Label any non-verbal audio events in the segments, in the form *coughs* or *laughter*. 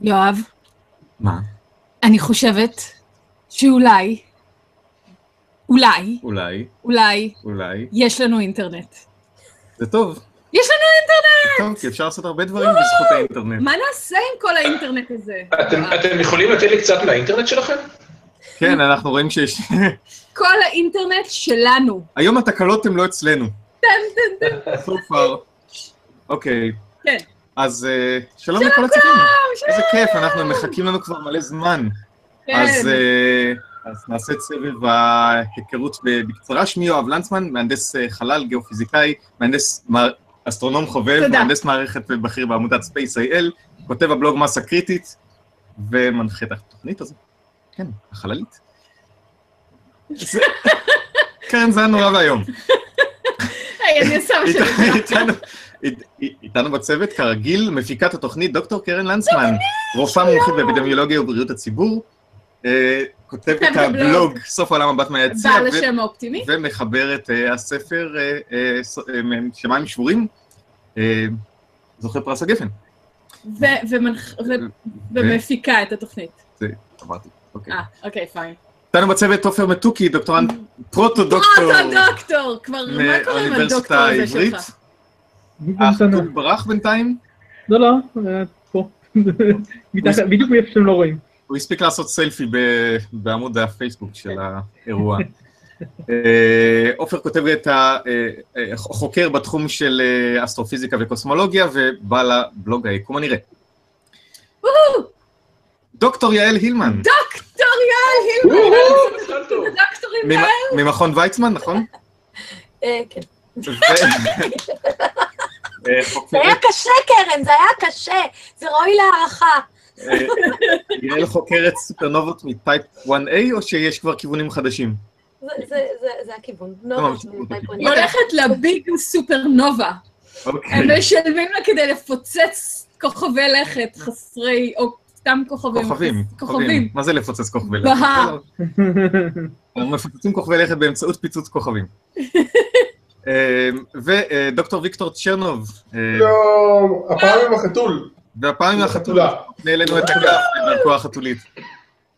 יואב, מה? אני חושבת שאולי, אולי, אולי, אולי, אולי. יש לנו אינטרנט. זה טוב. יש לנו זה טוב, כי אפשר לעשות הרבה דברים בזכות האינטרנט. מה נעשה עם כל האינטרנט הזה? אתם, אתם יכולים לתת לי קצת מהאינטרנט שלכם? כן, אנחנו רואים שיש... כל האינטרנט שלנו. היום התקלות הן לא אצלנו. טן טן טן. so far. אוקיי. כן. אז אה, שלום לכל הצופים. איזה כיף, אנחנו מחכים לנו כבר מלא זמן. כן. אז, אה, אז נעשה את סבב ההיכרות בקצרה. שמי יואב לנצמן, מהנדס אה, חלל, גיאופיזיקאי, מהנדס, אסטרונום חובב. מהנדס מערכת ובכיר בעמותת Space.il, כותב הבלוג מסה קריטית, ומנחה את התוכנית הזו. כן, החללית. *laughs* כן, זה היה נורא ואיום. היי, אני עושה מה שאני איתנו- איתנו- אית- איתנו בצוות, כרגיל, מפיקת התוכנית דוקטור קרן לנצמן, רופאה מומחית באפידמיולוגיה ובריאות הציבור, אה, כותבת את הבלוג. סוף העולם הבת מהיציע, בעל ו- השם האופטימי. ומחברת אה, הספר אה, שמיים שבורים, זוכה פרס הגפן. ומפיקה את התוכנית. זה אמרתי, אוקיי. אה, אוקיי, fine. איתנו בצוות עופר מתוקי, דוקטורנט, פרוטו-דוקטור פרוטו דוקטור! כבר, מה קורה עם הדוקטור הזה. שלך? החתול ברח בינתיים, לא, לא, אה, פה. *laughs* בדיוק מאיפה שאתם לא רואים. הוא הספיק לעשות סלפי בעמוד הפייסבוק של האירוע. *laughs* אה, עופר כותב את החוקר בתחום של אה, אסטרופיזיקה וקוסמולוגיה, ובעל הבלוג היקום הנראה. דוקטור יעל הילמן, דוקטור יעל הילמן! ממכון ויצמן, נכון? *laughs* אה, כן. אה, זה היה קשה, קרן, זה היה קשה. זה ראוי להערכה. אה, יעל חוקרת סופרנובות מטייפ 1A, או שיש כבר כיוונים חדשים? זה- זה- זה- זה הכיוון. לא, ממש, זה- אוקיי. היא הולכת לביג סופרנובה. אוקיי. הם משלמים לה כדי לפוצץ כוכבי לכת חסרי, או סתם כוכבים. כוכבים, כוכבים. מה זה לפוצץ כוכבי לכת? בהר. מפוצצים כוכבי לכת באמצעות פיצוץ כוכבים. *laughs* אה, ודוקטור ויקטור צ'רנוב, אה, יום, הפעם עם החתול. והפעם עם החתול. נפנה אלינו את הגף בדרכו החתולית.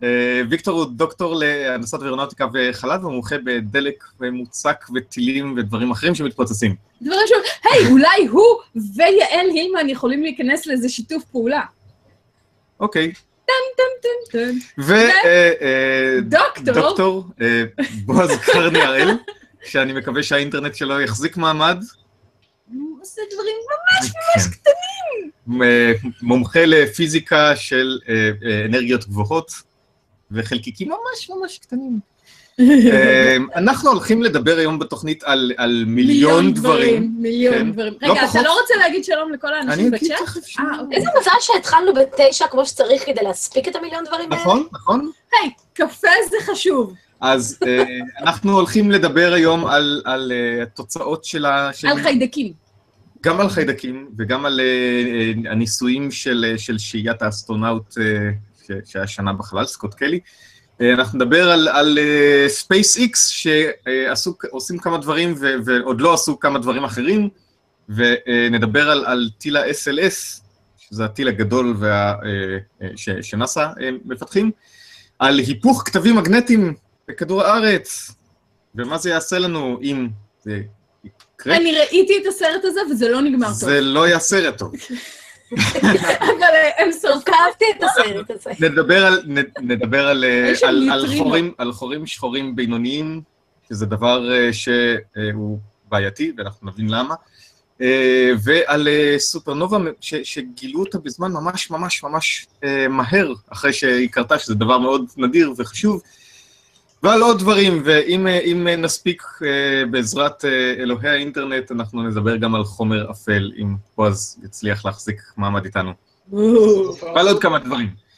אה, ויקטור הוא דוקטור להנדסת ואירונאוטיקה וחלל ומומחה בדלק ומוצק וטילים ודברים אחרים שמתפוצצים. דברים ש... היי, אולי הוא ויעל הילמן יכולים להיכנס לאיזה שיתוף פעולה. אוקיי. טן טן טן. דוקטור. ודוקטור אה, בועז קרני הראל, שאני מקווה שהאינטרנט שלו יחזיק מעמד. הוא עושה דברים ממש ממש כן. קטנים. מומחה לפיזיקה של אה, אה, אנרגיות גבוהות וחלקיקים ממש ממש קטנים. *laughs* אה, אנחנו הולכים לדבר היום בתוכנית על, על מיליון דברים. מיליון כן. דברים. לא רגע, אתה פחות. לא רוצה להגיד שלום לכל אני האנשים בצ'אט? אה. אוקיי. איזה מזל שהתחלנו בתשע כמו שצריך כדי להספיק את המיליון דברים האלה. נכון, נכון. היי, קפה זה חשוב. אז אה, אנחנו הולכים לדבר היום על, על אה, התוצאות של ה... על חיידקים. גם על חיידקים וגם על אה, הניסויים של, של שהיית האסטרונאוט שהיה שנה בחלל, סקוט קלי. אנחנו נדבר על, על SpaceX שעושים כמה דברים ו- ועוד לא עשו כמה דברים אחרים, ונדבר על, על טיל ה-SLS, שזה הטיל הגדול וה, שנאס"א מפתחים, על היפוך כתבים מגנטיים בכדור הארץ, ומה זה יעשה לנו אם זה יקרה. אני ראיתי את הסרט הזה וזה לא נגמר טוב. זה לא יהיה סרט טוב. אבל אה, הם. אהבתי את הסרט הזה. נדבר על, נ- נדבר על, אה, על. חורים, על חורים שחורים בינוניים, שזה דבר אה, שהוא בעייתי, ואנחנו נבין למה, ועל סופרנובה ש, שגילו אותה בזמן ממש ממש ממש מהר, אחרי שהיא קרתה, שזה דבר מאוד נדיר וחשוב, ועל עוד דברים, ואם אה, אה, נספיק אה, בעזרת אלוהי האינטרנט, אנחנו נדבר גם על חומר אפל, אם בועז יצליח להחזיק מעמד איתנו. ועל עוד כמה דברים.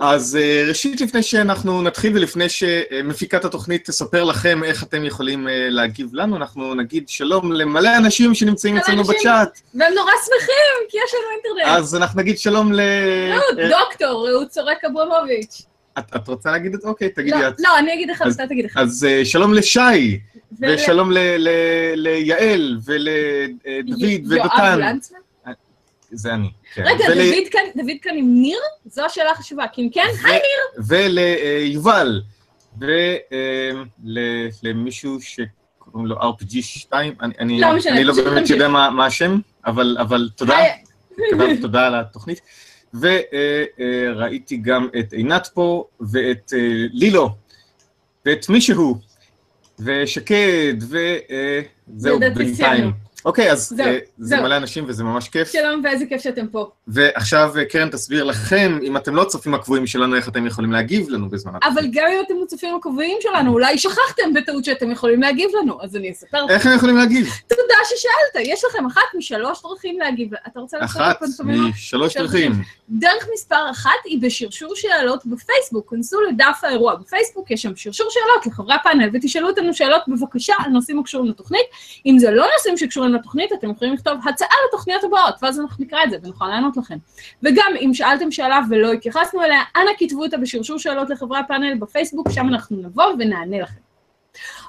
אז ראשית, לפני שאנחנו נתחיל ולפני שמפיקת התוכנית תספר לכם איך אתם יכולים להגיב לנו, אנחנו נגיד שלום למלא אנשים שנמצאים אצלנו אנשים. בצ'אט. והם נורא שמחים, כי יש לנו אינטרנט. אז אנחנו נגיד שלום ל... אה, דוקטור, רעות צורק אברמוביץ'. את- את רוצה להגיד את זה? אוקיי, תגידי לא, את. לא, אני אגיד אחד, אז- אתה תגיד אחד. אז אה, שלום לשי, ול- ושלום ל- ל- ליעל, ולדוד, יואב ודותן. לנצמן? זה אני, כן. רגע, ול- דוד כאן- דוד כאן עם ניר? זו השאלה החשובה. כי אם כן, היי וליובל, ולמישהו שקוראים לו RPG 2, אני- אני לא משנה, אני לא באמת. יודע מה מה השם, אבל אבל תודה. כתבתי תודה על התוכנית. וראיתי גם את עינת פה, ואת אה, לילו, ואת מישהו, ושקד, וזהו, לדעתי בינתיים. אוקיי, אז זהו, אה, זה זהו. מלא אנשים וזה ממש כיף. שלום ואיזה כיף שאתם פה. ועכשיו אה, קרן תסביר לכם, אם אתם לא צופים הקבועים שלנו, איך אתם יכולים להגיב לנו בזמן אבל גם אם אתם מוצפים הקבועים שלנו, אולי שכחתם בטעות שאתם יכולים להגיב לנו, אז אני אספר לכם. איך הם יכולים להגיב? תודה ששאלת, יש לכם אחת משלוש דרכים להגיב. אתה רוצה לעשות אחת? משלוש של דרכים. דרך מספר אחת היא בשרשור שאלות בפייסבוק. כנסו לדף האירוע בפייסבוק, יש שם שרשור שאלות לחברי הפאנל, ותשאלו אותנו שאלות בבקשה על נושאים הקשורים לתוכנית. אם זה לא נושאים שקשורים לתוכנית, אתם יכולים לכתוב הצעה לתוכניות הבאות, ואז אנחנו נקרא את זה ונוכל לענות לכם. וגם אם שאלתם שאלה ולא התייחסנו אליה, אנא כתבו אותה בשרשור שאלות לחברי הפאנל בפייסבוק, שם אנחנו נבוא ונענה לכם.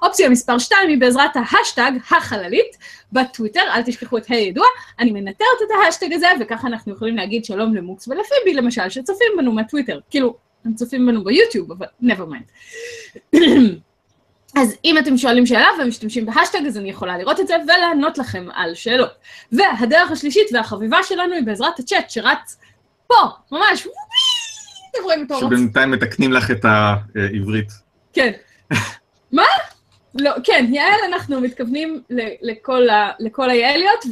אופציה מספר 2 היא בעזרת ההשטג החללית בטוויטר, אל תשכחו את הידוע, אני מנטרת את ההשטג הזה, וככה אנחנו יכולים להגיד שלום למוקס ולפיבי, למשל, שצופים בנו מהטוויטר. כאילו, הם צופים בנו ביוטיוב, אבל never mind. *clears throat* אז אם אתם שואלים שאלה ומשתמשים בהשטג, אז אני יכולה לראות את זה ולענות לכם על שאלות. והדרך השלישית והחביבה שלנו היא בעזרת הצ'אט שרץ פה, ממש, וואי, אתם רואים אותו רץ שבינתיים מתקנים לך את העברית. כן. *laughs* מה? לא, כן, יעל, אנחנו מתכוונים לכל, ה, לכל היעליות,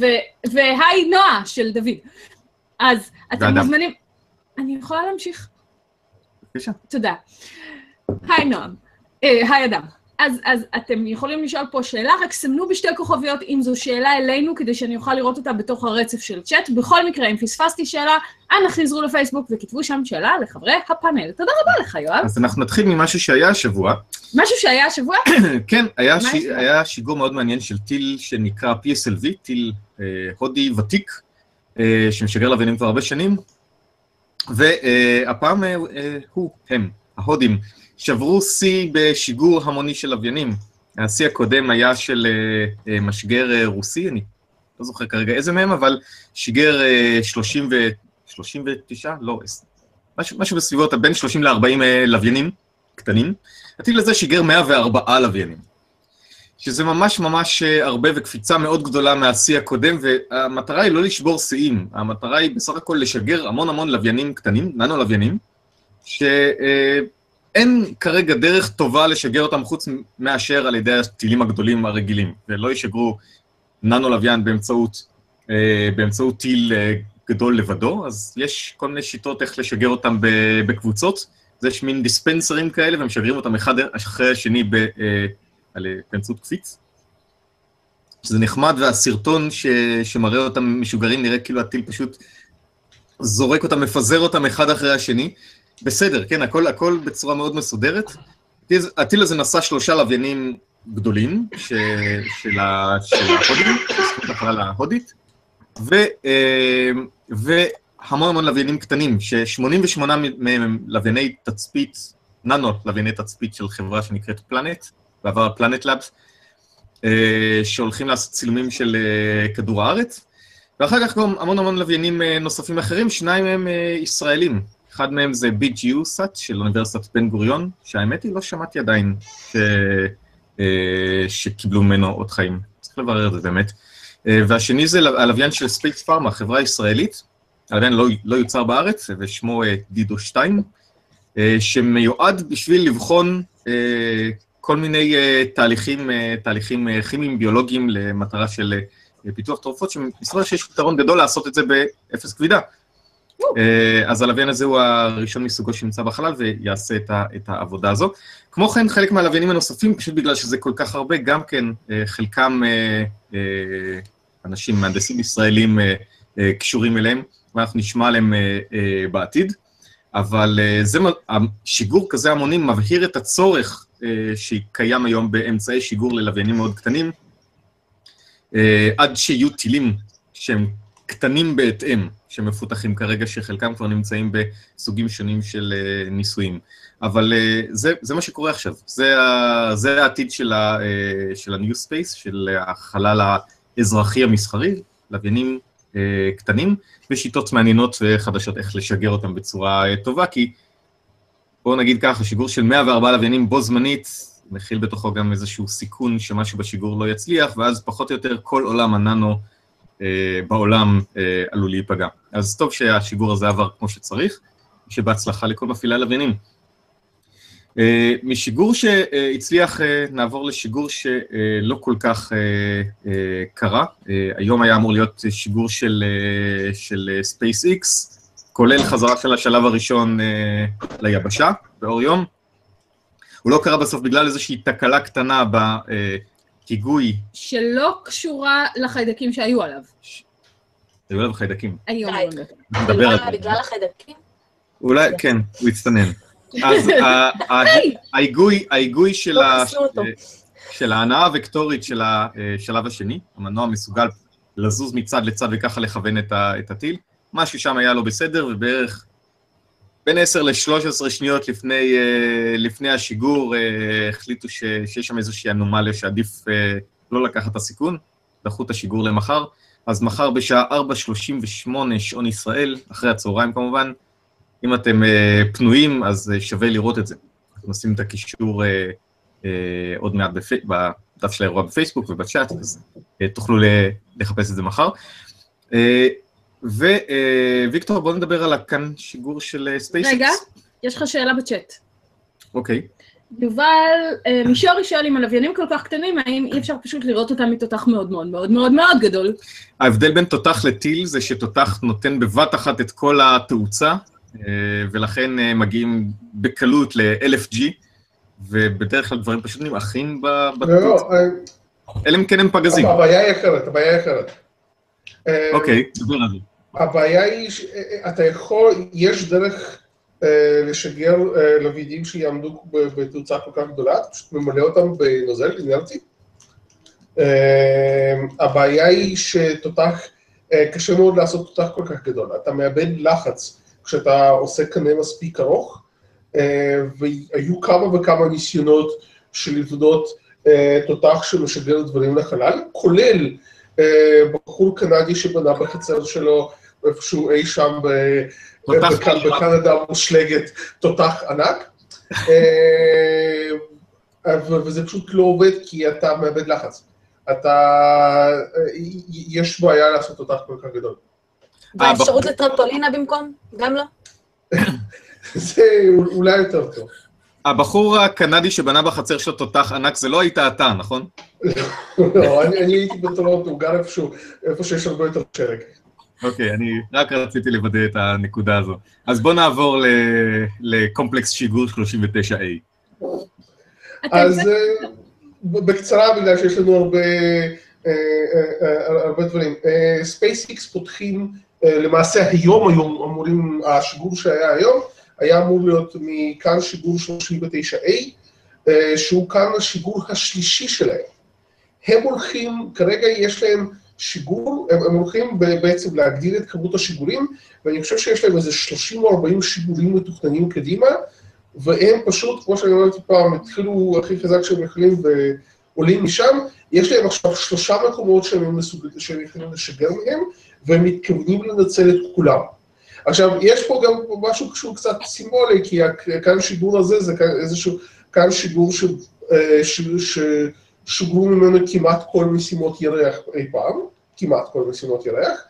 והי נועה של דוד. אז אתם ואדם. מוזמנים... אני יכולה להמשיך? בבקשה. תודה. היי נועם. אה, היי אדם. אז, אז אתם יכולים לשאול פה שאלה, רק סמנו בשתי כוכביות אם זו שאלה אלינו, כדי שאני אוכל לראות אותה בתוך הרצף של צ'אט. בכל מקרה, אם פספסתי שאלה, אנא חזרו לפייסבוק וכתבו שם שאלה לחברי הפאנל. תודה רבה לך, יואב. אז אנחנו נתחיל ממשהו שהיה השבוע. משהו שהיה השבוע? *coughs* כן, היה ש-? היה שיגור מאוד מעניין של טיל שנקרא PSLV, טיל אה, הודי ותיק, אה, שמשגר לוויינים כבר הרבה שנים, והפעם אה, אה, הוא, הם, ההודים, שברו שיא בשיגור המוני של לוויינים. השיא הקודם היה של אה, אה, משגר אה, רוסי, אני לא זוכר כרגע איזה מהם, אבל שיגר אה, 30 ו... 39? לא, משהו, משהו בסביבות בין 30 ל-40 לוויינים קטנים. הטיל הזה שיגר 104 לוויינים, שזה ממש ממש הרבה וקפיצה מאוד גדולה מהשיא הקודם, והמטרה היא לא לשבור שיאים, המטרה היא בסך הכל לשגר המון המון לוויינים קטנים, ננו לוויינים, שאין כרגע דרך טובה לשגר אותם חוץ מאשר על ידי הטילים הגדולים הרגילים, ולא ישגרו ננו לוויין באמצעות, אה, באמצעות טיל אה, גדול לבדו, אז יש כל מיני שיטות איך לשגר אותם בקבוצות. אז יש מין דיספנסרים כאלה, ומשגרים אותם אחד אחרי השני ב, אה, על, אה, באמצעות קפיץ. שזה נחמד, והסרטון ש, שמראה אותם משוגרים נראה כאילו הטיל פשוט זורק אותם, מפזר אותם אחד אחרי השני. בסדר, כן, הכל, הכל בצורה מאוד מסודרת. הטיל- הזה נשא שלושה לוויינים גדולים ש, של, של ההודים, של זכות החלל ההודית, ו, אה, והמון המון לוויינים קטנים, ש-88 מהם הם לווייני תצפית, ננו לווייני תצפית של חברה שנקראת פלנט, בעבר פלנט לאבס, שהולכים לעשות צילומים של אה, כדור הארץ, ואחר כך גם המון המון לוויינים אה, נוספים אחרים, שניים מהם אה, ישראלים. אחד מהם זה BGU סאט של אוניברסיטת בן גוריון, שהאמת היא לא שמעתי עדיין ש... אה, שקיבלו ממנו עוד חיים. צריך לברר את זה באמת. אה, והשני זה הלוויין של ספייס פארמה, חברה ישראלית, הלוויין לא, לא יוצר בארץ, ושמו אה, דידו 2, אה, שמיועד בשביל לבחון כל מיני תהליכים, תהליכים כימיים, ביולוגיים, למטרה של פיתוח תרופות, שמסתבר שיש יתרון גדול לעשות את זה באפס כבידה. אה, אז הלוויין הזה הוא הראשון מסוגו שנמצא בחלל ויעשה את, ה, את העבודה הזו. כמו כן, חלק מהלוויינים הנוספים, פשוט בגלל שזה כל כך הרבה, גם כן, אה, חלקם אה, אנשים, מהנדסים ישראלים קשורים אליהם, ואנחנו נשמע עליהם בעתיד. אבל זה, שיגור כזה המונים מבהיר את הצורך שקיים היום באמצעי שיגור ללוויינים מאוד קטנים, עד שיהיו טילים שהם קטנים בהתאם, שמפותחים כרגע, שחלקם כבר נמצאים בסוגים שונים של אה, ניסויים. אבל אה, זה, זה מה שקורה עכשיו, זה, ה, זה העתיד של, ה, אה, של ה-New Space, של החלל האזרחי המסחרי, לוויינים אה, קטנים, ושיטות מעניינות וחדשות איך לשגר אותם בצורה אה, טובה, כי בואו נגיד ככה, שיגור של 104 לוויינים בו זמנית, מכיל בתוכו גם איזשהו סיכון שמשהו בשיגור לא יצליח, ואז פחות או יותר כל עולם הננו בעולם אה, עלול להיפגע. אז טוב שהשיגור הזה עבר כמו שצריך, שבהצלחה לכל מפעילי הלוויינים. אה, משיגור שהצליח, אה, נעבור לשיגור שלא כל כך אה, אה, קרה. אה, היום היה אמור להיות שיגור של, אה, של אה, SpaceX, כולל חזרה של השלב הראשון אה, ליבשה, באור יום. הוא לא קרה בסוף בגלל איזושהי תקלה קטנה בהיגוי, שלא קשורה לחיידקים שהיו עליו. היו עליו חיידקים. היום. די. נדבר על בגלל- זה. בגלל החיידקים? אולי, כן, הוא הצטנן. אז! *laughs* ההיגוי, ההיגוי של לא ה- חיסלו אותו. של ההנעה הוקטורית של השלב השני, המנוע מסוגל לזוז מצד לצד וככה לכוון את הטיל, משהו שם היה לא בסדר, ובערך בין 10 ל-13 שניות לפני, אה, לפני השיגור אה, החליטו ש, שיש שם איזושהי אנומליה שעדיף אה, לא לקחת את הסיכון, דחו את השיגור למחר. אז מחר בשעה 4.38 שעון ישראל, אחרי הצהריים כמובן, אם אתם אה, פנויים, אז אה, שווה לראות את זה. אנחנו נשים את הקישור אה, אה, עוד מעט בפי, בדף של האירוע בפייסבוק ובצ'אט, אז אה, תוכלו לחפש את זה מחר. אה, וויקטור, בוא נדבר על הכן שיגור של אה, ספייסקס. רגע, יש לך שאלה בצ'אט. אוקיי. יובל, אה, מישורי שואל אם הלוויינים כל כך קטנים, האם אי אפשר פשוט לראות אותם מתותח מאוד מאוד מאוד מאוד מאוד גדול? ההבדל בין תותח לטיל זה שתותח נותן בבת אחת את כל התאוצה, אה, ולכן אה, מגיעים בקלות ל-1000G, ובדרך כלל דברים פשוט נמעכים לא, בתאוצה, לא, אה, אלא אם כן הם פגזים. הבעיה היא אחרת, הבעיה היא אחרת. אה, אוקיי, דבר על זה. הבעיה היא שאתה יכול, יש דרך אה, לשגר אה, לוויינים שיעמדו בתאוצה כל כך גדולה, אתה פשוט ממלא אותם בנוזל אינרטי. אה, הבעיה היא שתותח, אה, קשה מאוד לעשות תותח כל כך גדול, אתה מאבד לחץ כשאתה עושה קנה מספיק ארוך, אה, והיו כמה וכמה ניסיונות של לבנות אה, תותח שמשגר דברים לחלל, כולל אה, בחור קנדי שבנה בחצר שלו איפשהו אי שם. בקנדה מושלגת תותח ענק, אה, וזה פשוט לא עובד כי אתה מאבד לחץ. אתה, אה, יש בעיה לעשות תותח כל כך גדול. והאפשרות לטרמפולינה במקום? גם לא? *laughs* זה אולי יותר טוב. הבחור הקנדי שבנה בחצר שלו תותח ענק, זה לא היית אתה, נכון? לא, אני אני הייתי בטורונטו, הוא גר איפשהו, איפה שיש הרבה יותר שלג. אוקיי, אני רק רציתי לוודא את הנקודה הזו. אז בואו נעבור ל- לקומפלקס שיגור 39A. אתם אז אה, בקצרה, בגלל שיש לנו הרבה, אה, אה, הרבה דברים. ספייסיקס פותחים, למעשה היום היום אמורים, השיגור שהיה היום, היה אמור להיות מכן שיגור 39A, אה, שהוא כאן השיגור השלישי שלהם. הם הולכים, כרגע יש להם שיגור, הם, הם הולכים בעצם להגדיל את כמות השיגורים, ואני חושב שיש להם איזה 30 או 40 שיגורים מתוכננים קדימה, והם פשוט, כמו שאני אמרתי פעם, התחילו הכי חזק שהם יכולים ועולים משם, יש להם עכשיו שלושה מקומות שהם, מסוג... שהם יכולים לשגר מהם, והם מתכוונים לנצל את כולם. עכשיו, יש פה גם משהו שהוא קצת סימבולי, כי כאן שיגור הזה זה איזשהו, כאן שיגור ש... אה, ש... ש... שוגרו ממנו כמעט כל משימות ירח אי פעם, כמעט כל משימות ירח,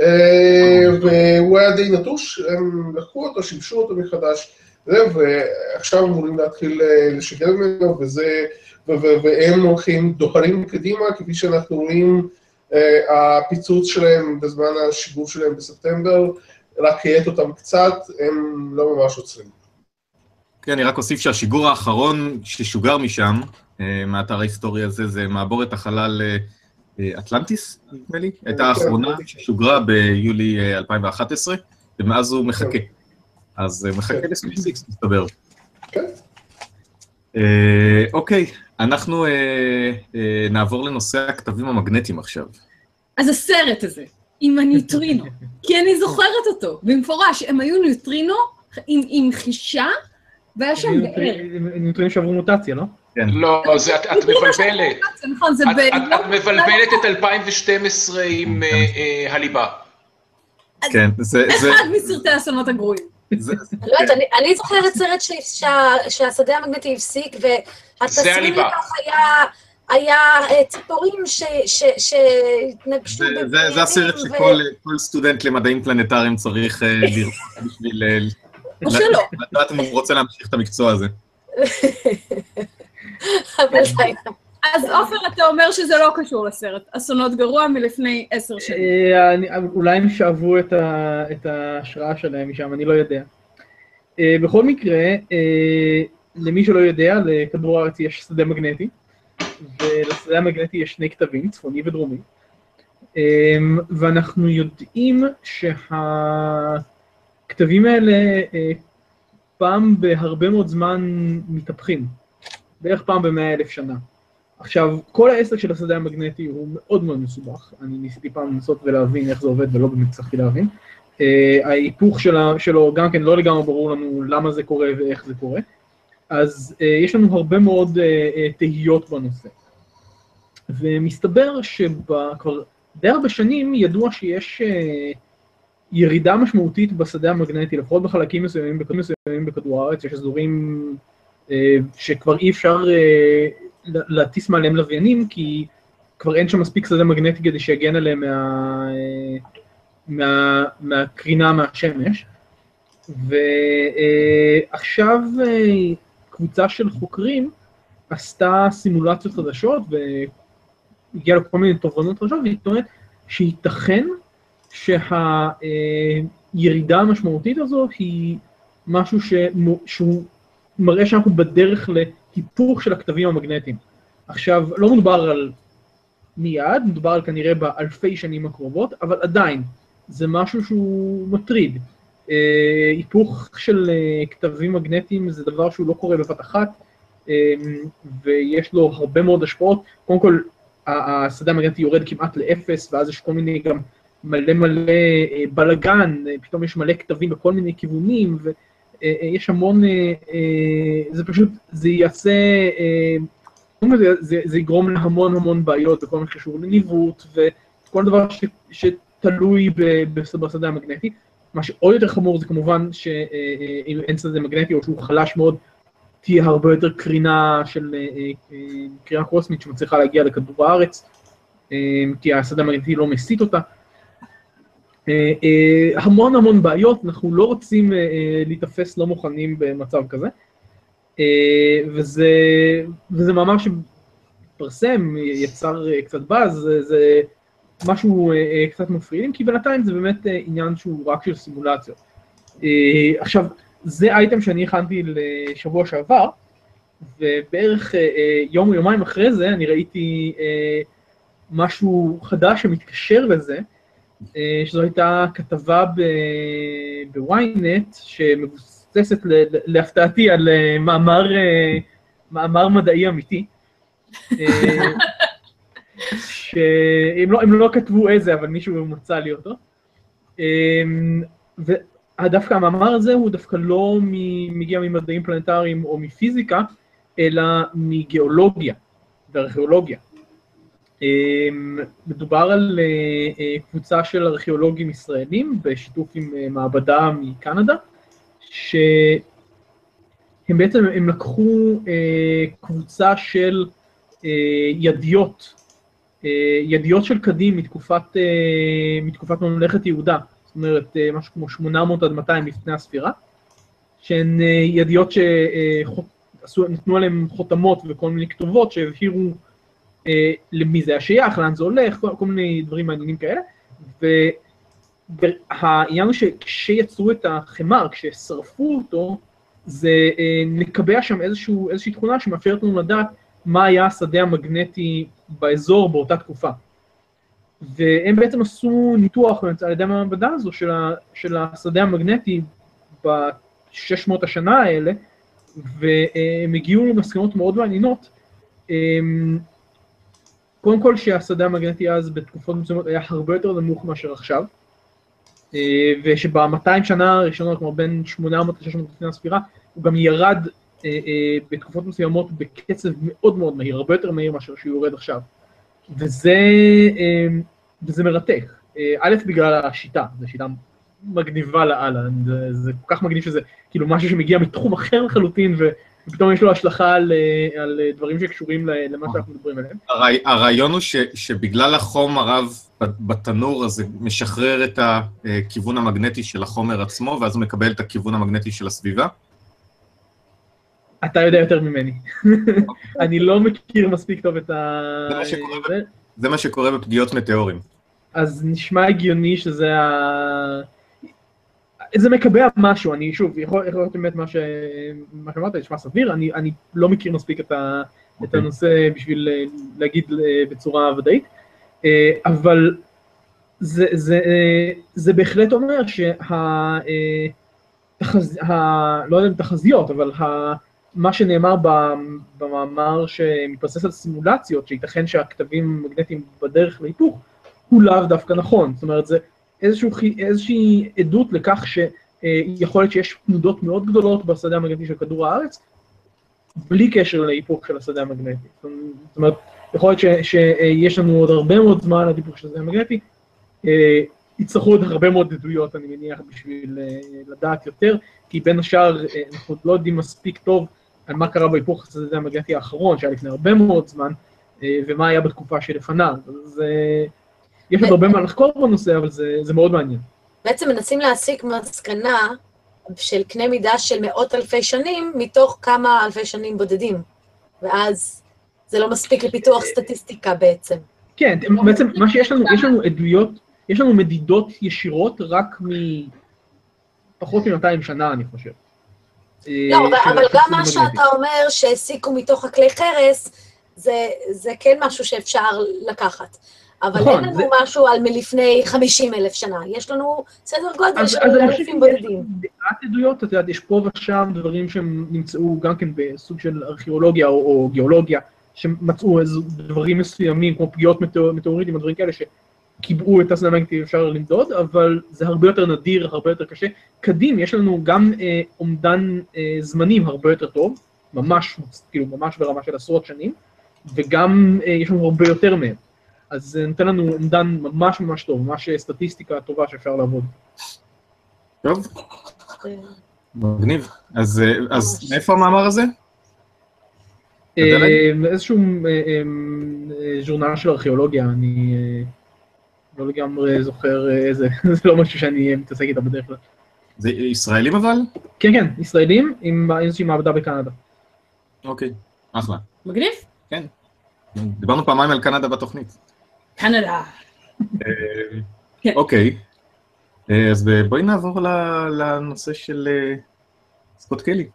אה, והוא היה די נטוש, הם לקחו אותו, שימשו אותו מחדש, ועכשיו אמורים להתחיל אה, לשגר ממנו, וזה, והם הולכים, דוהרים קדימה, כפי שאנחנו רואים, הפיצוץ שלהם בזמן השיגור שלהם בספטמבר, רק האט אותם קצת, הם לא ממש עוצרים. כן, אני רק אוסיף שהשיגור האחרון ששוגר משם, אה, מהאתר ההיסטורי הזה, זה מעבורת החלל אה, אה, אטלנטיס, נדמה לי. הייתה כן. האחרונה ששוגרה ביולי אה, 2011, ומאז הוא מחכה. כן. אז מחכה כן. לספייסיקס, מסתבר. כן. אוקיי, אנחנו נעבור לנושא הכתבים המגנטיים עכשיו. אז הסרט הזה, עם הניוטרינו, כי אני זוכרת אותו, במפורש, הם היו ניוטרינו עם, עם חישה, והיה שם באר. נתונים שעברו מוטציה, לא? כן. לא, זה- את את מבלבלת. זה נכון, זה את- ב... את- את מבלבלת את 2012 עם אה, אה, הליבה. כן, זה, זה, אחד מסרטי האסונות הגרועים. זה, אני לא יודעת, אני- אני זוכרת סרט שהשדה המגנטי הפסיק, זה והתסריט היה... היה אה, ציפורים ש- ש- שהתנגשו זה, זה, זה בבניינים, הסרט שכל כל סטודנט למדעים פלנטריים צריך אה, *laughs* לראות בשביל אה, או שלא. לדעת אם הוא רוצה להמשיך את המקצוע הזה. *laughs* אז עופר, אתה אומר שזה לא קשור לסרט. אסונות גרוע מלפני עשר שנים. אני- אולי הם שאבו את ההשראה שלהם משם, אני לא יודע. בכל מקרה, למי שלא יודע, לכדור הארץ יש שדה מגנטי, ולשדה המגנטי יש שני כתבים, צפוני ודרומי, אה, ואנחנו יודעים שהכתבים האלה אה, פעם בהרבה מאוד זמן מתהפכים, בערך פעם במאה אלף שנה. עכשיו, כל העסק של השדה המגנטי הוא מאוד מאוד מסובך. אני ניסיתי פעם לנסות ולהבין איך זה עובד, ולא באמת הצלחתי להבין. Uh, ההיפוך שלו גם כן לא לגמרי ברור לנו למה זה קורה ואיך זה קורה. אז uh, יש לנו הרבה מאוד uh, uh, תהיות בנושא. ומסתבר שכבר די הרבה שנים ידוע שיש ירידה משמעותית בשדה המגנטי, לפחות בחלקים מסוימים, בכדורים מסוימים בכדור הארץ, יש אזורים שכבר אי אפשר להטיס מעליהם לוויינים, כי כבר אין שם מספיק שדה מגנטי כדי שיגן עליהם מה, מה, מהקרינה מהשמש. ועכשיו קבוצה של חוקרים עשתה סימולציות חדשות והגיעה לכל מיני תובנות חדשות, והיא טוענת שייתכן שהירידה המשמעותית הזו היא משהו שמו, שהוא מראה שאנחנו בדרך להיפוך של הכתבים המגנטיים. עכשיו, לא מדובר על מיד, מדובר על כנראה באלפי שנים הקרובות, אבל עדיין, זה משהו שהוא מטריד. אה, היפוך של אה, כתבים מגנטיים זה דבר שהוא לא קורה בבת אחת, אה, ויש לו הרבה מאוד השפעות. קודם כל, השדה המגנטי יורד כמעט לאפס, ואז יש כל מיני גם מלא מלא אה, בלאגן, אה, פתאום יש מלא כתבים בכל מיני כיוונים, ו... אה, אה, יש המון, אה, אה, זה פשוט, זה יעשה, כל זה, זה, זה יגרום להמון המון בעיות בכל מה שקשור לניווט וכל דבר ש, שתלוי בשדה המגנטי. מה שעוד יותר חמור זה כמובן שאם אין שדה מגנטי או שהוא חלש מאוד, תהיה הרבה יותר קרינה של אה, אה, אה, קרינה קוסמית שמצליחה להגיע לכדור הארץ, אה, כי השדה המגנטי לא מסיט אותה. אה, אה, המון המון בעיות, אנחנו לא רוצים אה, אה, להיתפס לא מוכנים במצב כזה. אה, וזה, וזה מאמר שהתפרסם, יצר אה, קצת באז, זה משהו אה, אה, קצת מפריעים, כי בינתיים זה באמת אה, עניין שהוא רק של סימולציות. אה, עכשיו, זה אייטם שאני הכנתי לשבוע שעבר, ובערך אה, אה, יום או יומיים אחרי זה אני ראיתי אה, משהו חדש שמתקשר לזה, אה, שזו הייתה כתבה ב- בוויינט שמבוססת להפתעתי על אה, מאמר, אה, מאמר מדעי אמיתי. *laughs* שהם לא, לא כתבו איזה, אבל מישהו מצא לי אותו. אה, ודווקא המאמר הזה הוא דווקא לא מגיע ממדעים פלנטריים או מפיזיקה, אלא מגיאולוגיה וארכיאולוגיה. אמ, מדובר על אה, אה, קבוצה של ארכיאולוגים ישראלים בשיתוף עם אה, מעבדה מקנדה, שהם בעצם, הם לקחו קבוצה של ידיות, אה, ידיות של קדים מתקופת, אה, מתקופת ממלכת יהודה, זאת אומרת אה, משהו כמו 800 עד 200 לפני הספירה, שהן ידיות שנתנו עליהן חותמות וכל מיני כתובות שהבהירו למי זה היה שייך, לאן זה הולך, כל, כל מיני דברים מעניינים כאלה. והעניין הוא שכשיצרו את החמר, כששרפו אותו, זה נקבע שם איזשהו, איזושהי תכונה שמאפשרת לנו לדעת מה היה השדה המגנטי באזור באותה תקופה. והם בעצם עשו ניתוח על ידי המעבדה הזו של, ה, של השדה המגנטי ב-600 השנה האלה, והם הגיעו למסקנות מאוד מעניינות. קודם כל שהשדה המגנטי אז בתקופות מסוימות היה הרבה יותר נמוך מאשר עכשיו, אה, ושב-200 שנה הראשונות, כלומר בין 800 ל-600 לפני הספירה, הוא גם ירד בתקופות מסוימות בקצב מאוד מאוד מהיר, הרבה יותר מהיר מאשר שהוא יורד עכשיו. וזה, אה, וזה מרתק. אה, א', בגלל השיטה, זו שיטה מגניבה לאללה, זה, זה כל כך מגניב שזה כאילו משהו שמגיע מתחום אחר לחלוטין, ופתאום יש לו השלכה על, אה, על אה, דברים שקשורים למה שאנחנו מדברים עליהם. הרעי- הרעיון הוא ש, שבגלל החום הרב בתנור, אז זה משחרר את הכיוון המגנטי של החומר עצמו, ואז הוא מקבל את הכיוון המגנטי של הסביבה. אתה יודע יותר ממני. אני לא מכיר מספיק טוב את ה... זה מה שקורה זה. זה מה שקורה בפגיעות מטאורים. אז נשמע הגיוני שזה ה... זה מקבע משהו, אני שוב, יכול יכול להיות באמת מה, ש... מה שאמרת, נשמע סביר, אני, אני לא מכיר מספיק את, ה... את אוקיי. הנושא בשביל אה, להגיד אה, בצורה ודאית, אה, אבל זה, זה, זה בהחלט אומר שה... תחז... ה... לא יודע אם תחזיות, אבל. מה שנאמר במאמר שמתבסס על סימולציות, שייתכן שהכתבים המגנטיים בדרך להיפוך, הוא לאו דווקא נכון. זאת אומרת, זה איזשהו, איזושהי עדות לכך שיכול להיות שיש תנודות מאוד גדולות בשדה המגנטי של כדור הארץ, בלי קשר להיפוך של השדה המגנטי. זאת אומרת, יכול להיות ש- שיש לנו עוד הרבה מאוד זמן עד היפוך של השדה המגנטי, אה, יצטרכו עוד הרבה מאוד עדויות, אני מניח, בשביל אה, לדעת יותר, כי בין השאר אה, אנחנו לא יודעים מספיק טוב על מה קרה בהיפוך השדה המגנטי האחרון, שהיה לפני הרבה מאוד זמן, אה, ומה היה בתקופה שלפניו. אז אה, יש עוד הרבה מה לחקור בנושא, אבל זה, זה מאוד מעניין. בעצם מנסים להסיק מסקנה של קנה מידה של מאות אלפי שנים, מתוך כמה אלפי שנים בודדים. ואז זה לא מספיק לפיתוח סטטיסטיקה בעצם. כן, בעצם מה שיש לנו, יש לנו עדויות, יש לנו מדידות ישירות רק מפחות מ-200 שנה, אני חושב. לא, אבל, אבל גם מה. שאתה אומר שהסיקו מתוך הכלי חרס, זה, זה כן משהו שאפשר לקחת. אבל נכון, אין לנו משהו על מלפני 50 אלף שנה, יש לנו סדר גודל של אלפים בודדים. מעט עדויות, את יודעת, יש פה ושם דברים שהם נמצאו גם כן בסוג של ארכיאולוגיה או, או גיאולוגיה, שמצאו איזה דברים מסוימים, כמו פגיעות מטאור, מטאוריטים או דברים כאלה, שקיבעו את הסדה המגנטית אפשר למדוד, אבל זה הרבה יותר נדיר, הרבה יותר קשה. קדים, יש לנו גם אה, אומדן אה, זמנים הרבה יותר טוב, ממש, כאילו, ממש ברמה של עשרות שנים, וגם אה, יש לנו הרבה יותר מהם. אז זה נותן לנו אומדן ממש ממש טוב, ממש אה, סטטיסטיקה טובה שאפשר לעבוד. טוב, מגניב. אז, אה, אז. מאיפה המאמר הזה? אה, איזשהו ז'ורנל של ארכיאולוגיה, אני לא לגמרי זוכר אה, איזה, *laughs* זה לא משהו שאני אה, מתעסק איתה בדרך כלל. זה ישראלים אבל? כן, כן, ישראלים עם איזושהי מעבדה בקנדה. אוקיי, אחלה. מגניב? דיברנו פעמיים על קנדה בתוכנית. קנדה. אה, כן. אוקיי, אה, אז בואי נעבור ל- לנושא של אה, סקוט קלי.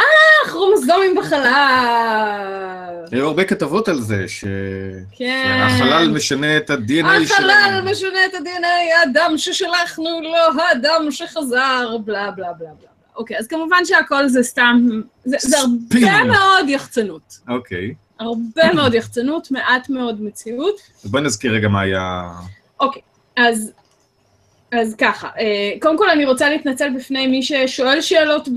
אה, כרומוזומים בחלל. היו הרבה כתבות על זה, כן. שהחלל משנה את ה-DNA שלנו. החלל משנה את ה-DNA, האדם ששלחנו לו, האדם שחזר, בלה בלה בלה בלה. אוקיי, אז כמובן שהכל זה סתם, זה, זה. הרבה מאוד יחצנות. אוקיי, הרבה מאוד יחצנות, מעט מאוד מציאות. בואי נזכיר רגע מה היה... אוקיי, אז, אז ככה, אה, קודם כל אני רוצה להתנצל בפני מי ששואל שאלות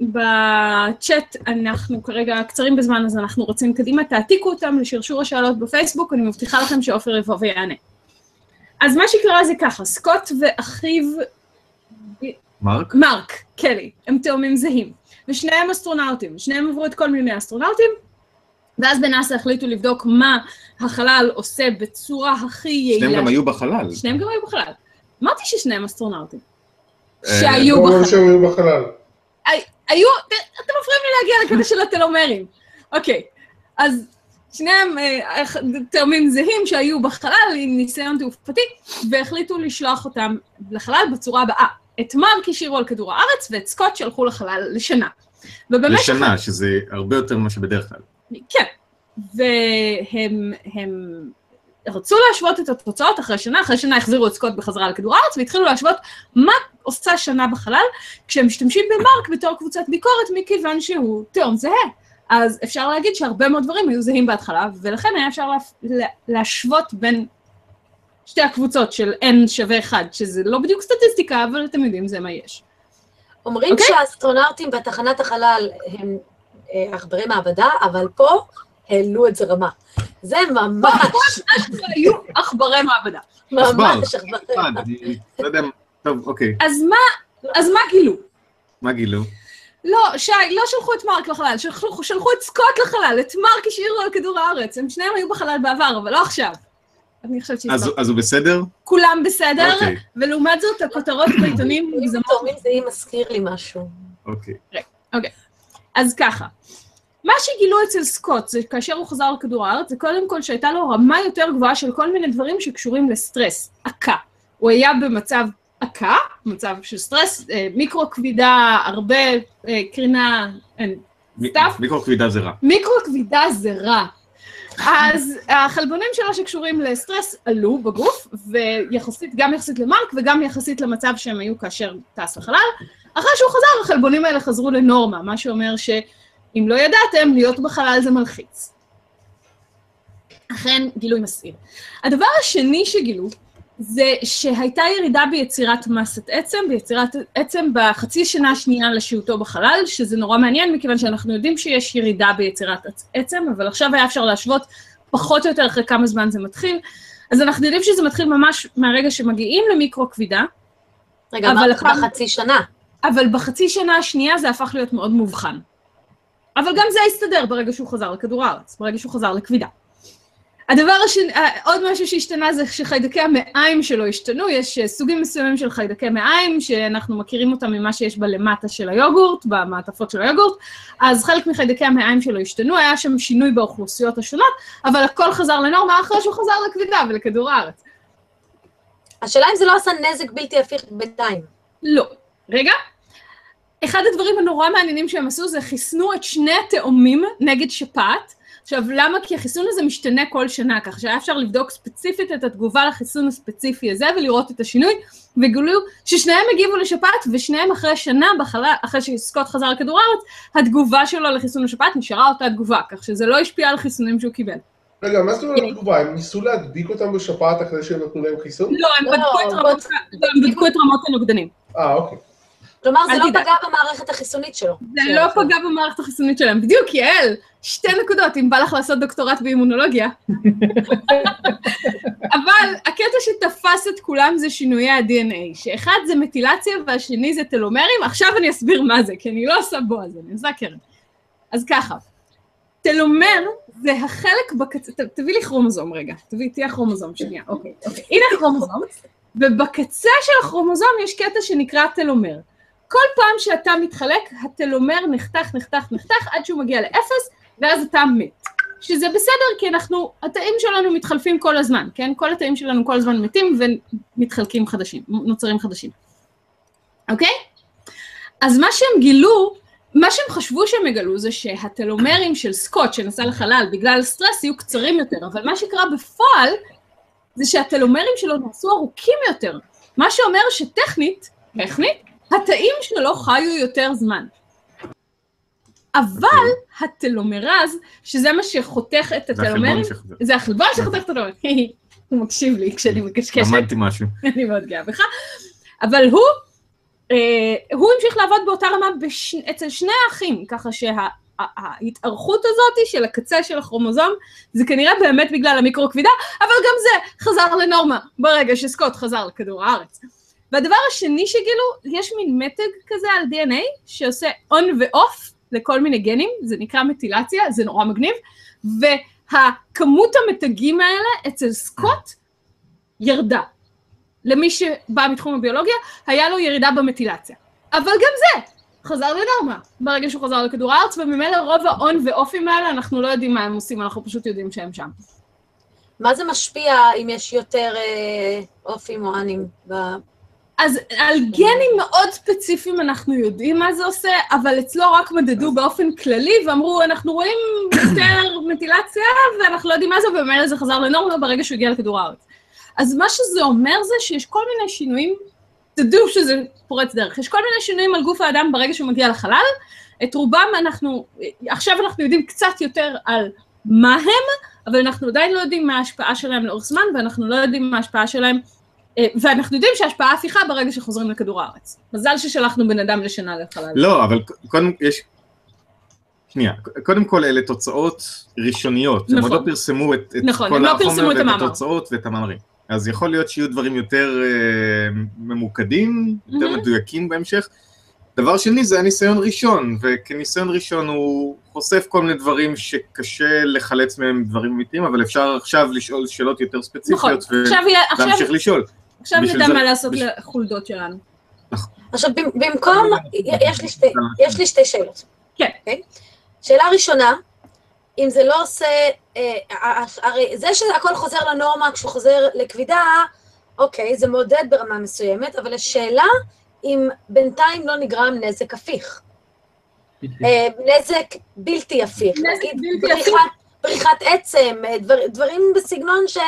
בצ'אט, אנחנו כרגע קצרים בזמן, אז אנחנו רוצים קדימה, תעתיקו אותם לשרשור השאלות בפייסבוק, אני מבטיחה לכם שעופר יבוא ויענה. אז מה שקרה זה ככה, סקוט ואחיו מרק? מרק קלי, הם תאומים זהים, ושניהם אסטרונאוטים, שניהם עברו את כל מיני אסטרונאוטים, ואז בנאסא החליטו לבדוק מה החלל עושה בצורה הכי יעילה. שניהם גם היו בחלל. שניהם גם היו בחלל. אמרתי ששניהם אסטרונאוטים. אה, שהיו בחלל. היו בחלל. הי- היו, אתם מפריעים לי להגיע לקטע של הטלומרים. אוקיי, אז שניהם אה, תאומים זהים שהיו בחלל עם ניסיון תעופתי, והחליטו לשלוח אותם לחלל בצורה הבאה. את מרק השאירו על כדור הארץ, ואת סקוט שלחו לחלל לשנה. ובמשך... לשנה, שזה הרבה יותר ממה שבדרך כלל. כן. והם הם רצו להשוות את התוצאות אחרי שנה, אחרי שנה החזירו את סקוט בחזרה לכדור הארץ, והתחילו להשוות מה עושה שנה בחלל, כשהם משתמשים במרק בתור קבוצת ביקורת, מכיוון שהוא תאום זהה. אז אפשר להגיד שהרבה מאוד דברים היו זהים בהתחלה, ולכן היה אפשר לה, לה, להשוות בין שתי הקבוצות של n שווה 1, שזה לא בדיוק סטטיסטיקה, אבל אתם יודעים, זה מה יש. אומרים אוקיי. שהאסטרונאוטים בתחנת החלל הם אה, עכברי מעבדה, אבל פה העלו את זה רמה. זה ממש... היו עכברי מעבדה. ממש, אני לא יודע, טוב, אוקיי, אז מה, אז מה גילו? מה גילו? לא, שי, לא שלחו את מרק לחלל, שלחו, שלחו את סקוט לחלל, את מרק השאירו על כדור הארץ. הם שניהם היו בחלל בעבר, אבל לא עכשיו. אני חושבת אז שהסתכלתי. אז הוא בסדר? כולם בסדר, אוקיי. ולעומת זאת הכותרות בעיתונים אם מוגזמות. תורמים זה אם מזכיר לי משהו. אוקיי. אז ככה, מה שגילו אצל סקוט, זה כאשר הוא חזר לכדור הארץ, זה קודם כל שהייתה לו רמה יותר גבוהה של כל מיני דברים שקשורים לסטרס, עקה. הוא היה במצב עקה, מצב של סטרס, אה, מיקרו כבידה, הרבה אה, קרינה, אין, מ- סתיו? מיקרו כבידה זה רע. מיקרו כבידה זה רע. אז החלבונים שלו שקשורים לסטרס עלו בגוף, ויחסית, גם יחסית למרק וגם יחסית למצב שהם היו כאשר טס לחלל. אחרי שהוא חזר, החלבונים האלה חזרו לנורמה, מה שאומר שאם לא ידעתם, להיות בחלל זה מלחיץ. אכן, גילוי מסעיר. הדבר השני שגילו, זה שהייתה ירידה ביצירת מסת עצם, ביצירת עצם בחצי שנה השנייה לשהותו בחלל, שזה נורא מעניין, מכיוון שאנחנו יודעים שיש ירידה ביצירת עצ- עצם, אבל עכשיו היה אפשר להשוות פחות או יותר אחרי כמה זמן זה מתחיל. אז אנחנו יודעים שזה מתחיל ממש מהרגע שמגיעים למיקרו כבידה, רגע, אמרת בחצי שנה. אבל בחצי שנה השנייה זה הפך להיות מאוד מובחן. אבל גם זה הסתדר ברגע שהוא חזר לכדור הארץ, ברגע שהוא חזר לכבידה. הדבר השני, אה, עוד משהו שהשתנה זה שחיידקי המעיים שלו השתנו, יש אה, סוגים מסוימים של חיידקי מעיים, שאנחנו מכירים אותם ממה שיש בלמטה של היוגורט, במעטפות של היוגורט, אז חלק מחיידקי המעיים שלו השתנו, היה שם שינוי באוכלוסיות השונות, אבל הכל חזר לנורמה אחרי שהוא חזר לכבידה ולכדור הארץ. השאלה אם זה לא עשה נזק בלתי הפיך בינתיים. לא. רגע. אחד הדברים הנורא מעניינים שהם עשו זה חיסנו את שני התאומים נגד שפעת. עכשיו, למה? כי החיסון הזה משתנה כל שנה, כך שהיה אפשר לבדוק ספציפית את התגובה לחיסון הספציפי הזה ולראות את השינוי, וגילו ששניהם הגיבו לשפעת, ושניהם אחרי שנה, בחלל, אחרי שסקוט חזר לכדור הארץ, התגובה שלו לחיסון השפעת נשארה אותה תגובה, כך שזה לא השפיע על חיסונים שהוא קיבל. רגע, מה זאת אומרת תגובה? הם ניסו להדביק אותם בשפעת אחרי שהם נתנו להם חיסון? לא, הם לא, בדקו את בוא- רמות- לא, הם בדקו את רמות הנוגדנים. אה, אוקיי. כלומר, זה לא. פגע במערכת החיסונית שלו. זה לא פגע במערכת החיסונית שלהם. בדיוק, יעל, שתי נקודות, אם בא לך לעשות דוקטורט באימונולוגיה. *laughs* אבל הקטע שתפס את כולם זה שינויי ה-DNA, שאחד זה מטילציה והשני זה טלומרים, עכשיו אני אסביר מה זה, כי אני לא עושה בו, אז אני עושה קרן. אז ככה, טלומר זה החלק בקצה, ת- תביא לי כרומוזום רגע, תביא, תהיה כרומוזום שנייה, אוקיי, אוקיי. הנה הכרומוזום, ובקצה של הכרומוזום יש קטע שנקרא טלומר. כל פעם שאתה מתחלק, הטלומר נחתך, נחתך, נחתך, עד שהוא מגיע לאפס, ואז אתה מת. שזה בסדר, כי אנחנו, התאים שלנו מתחלפים כל הזמן, כן? כל התאים שלנו כל הזמן מתים ומתחלקים חדשים, נוצרים חדשים. אוקיי? אז מה שהם גילו, מה שהם חשבו שהם יגלו זה שהטלומרים של סקוט שנסע לחלל בגלל סטרס יהיו קצרים יותר, אבל מה שקרה בפועל זה שהטלומרים שלו נעשו ארוכים יותר, מה שאומר שטכנית, טכנית, התאים שלו חיו יותר זמן. אבל הטלומרז, שזה מה שחותך את הטלומרים. זה החלבון שחותך את הטלומרים. *laughs* הוא מקשיב לי כשאני מקשקשת. למדתי משהו. *laughs* אני מאוד גאה בך, אבל הוא, אה, הוא המשיך לעבוד באותה רמה. אצל שני האחים, ככה שההתארכות הזאת של הקצה של הכרומוזום, זה כנראה באמת בגלל המיקרו-כבידה, אבל גם זה חזר לנורמה ברגע שסקוט חזר לכדור הארץ. והדבר השני שגילו, יש מין מתג כזה על DNA שעושה און ואוף לכל מיני גנים, זה נקרא מטילציה, זה נורא מגניב, והכמות המתגים האלה אצל סקוט ירדה. למי שבא מתחום הביולוגיה, היה לו ירידה במטילציה. אבל גם זה חזר לנורמה ברגע שהוא חזר לכדור הארץ, וממילא רוב ההון ואופים האלה, אנחנו לא יודעים מה הם עושים, אנחנו פשוט יודעים שהם שם. מה זה משפיע אם יש יותר אה, אופים או אנים? אז על גנים מאוד ספציפיים אנחנו יודעים מה זה עושה, אבל אצלו רק מדדו באופן כללי ואמרו, אנחנו רואים יותר מטילציה ואנחנו לא יודעים מה זה, וממילא זה חזר לנורמה ברגע שהוא הגיע לכדור הארץ. אז מה שזה אומר זה שיש כל מיני שינויים, תדעו שזה פורץ דרך, יש כל מיני שינויים על גוף האדם ברגע שהוא מגיע לחלל, את רובם אנחנו, עכשיו אנחנו יודעים קצת יותר על מה הם, אבל אנחנו עדיין לא יודעים מה ההשפעה שלהם לאורך זמן, ואנחנו לא יודעים מה ההשפעה שלהם ואנחנו יודעים שההשפעה הפיכה ברגע שחוזרים לכדור הארץ. מזל ששלחנו בן אדם לשנה לחלל. לא, אבל קודם יש... שנייה, קודם כל אלה תוצאות ראשוניות. הם עוד נכון. לא פרסמו את, את נכון, כל לא החומר את ואת המאמר. התוצאות ואת המאמרים. אז יכול להיות שיהיו דברים יותר אה, ממוקדים, יותר מהמם. מדויקים בהמשך. דבר שני זה הניסיון ראשון, וכניסיון ראשון הוא חושף כל מיני דברים שקשה לחלץ מהם דברים אמיתיים, אבל אפשר עכשיו לשאול שאלות יותר נכון, ספציפיות עכשיו יהיה- עכשיו- ולהמשיך לשאול. עכשיו נדע זה- מה לעשות לחולדות שלנו. עכשיו, במ- במקום, יש לי שתי, יש לי שתי שאלות. כן. אוקיי? שאלה ראשונה, אם זה לא עושה, אה, הרי זה שהכל חוזר לנורמה כשהוא חוזר לכבידה, אוקיי, זה מעודד ברמה מסוימת, אבל השאלה אם בינתיים לא נגרם נזק הפיך. אה, נזק בלתי הפיך. נזק בלתי הפיך. בריחת עצם, אה, דבר, דברים בסגנון ש,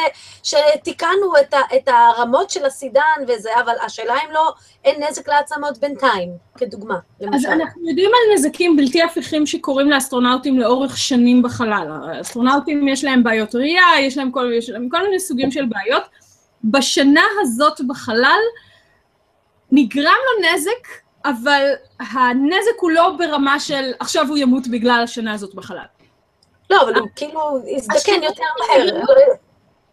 שתיקנו את, ה, את הרמות של הסידן וזה, אבל השאלה אם לא, אין נזק לעצמות בינתיים, כדוגמה, אז למשל. אנחנו יודעים על נזקים בלתי הפיכים שקורים לאסטרונאוטים לאורך שנים בחלל. האסטרונאוטים יש להם בעיות ראייה, יש להם כל, יש להם כל מיני סוגים של בעיות. בשנה הזאת בחלל נגרם לו נזק, אבל הנזק הוא לא ברמה של עכשיו הוא ימות בגלל השנה הזאת בחלל. לא, אבל הוא כאילו הזדקן השינויים יותר מהר.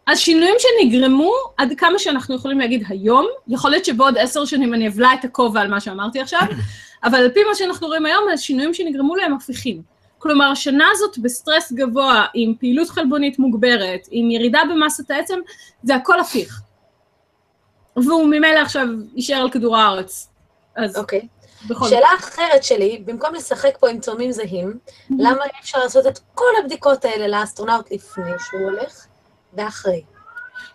אז שינויים שנגרמו, עד כמה שאנחנו יכולים להגיד היום, יכול להיות שבעוד עשר שנים אני אבלע את הכובע על מה שאמרתי עכשיו, *laughs* אבל על פי מה שאנחנו רואים היום, השינויים שנגרמו להם הפיכים. כלומר, השנה הזאת בסטרס גבוה, עם פעילות חלבונית מוגברת, עם ירידה במסת העצם, זה הכל הפיך. והוא ממילא עכשיו יישאר על כדור הארץ. אז אוקיי. זאת. שאלה אחרת שלי, במקום לשחק פה עם תאומים זהים, למה אי אפשר לעשות את כל הבדיקות האלה לאסטרונאוט לפני שהוא הולך ואחרי?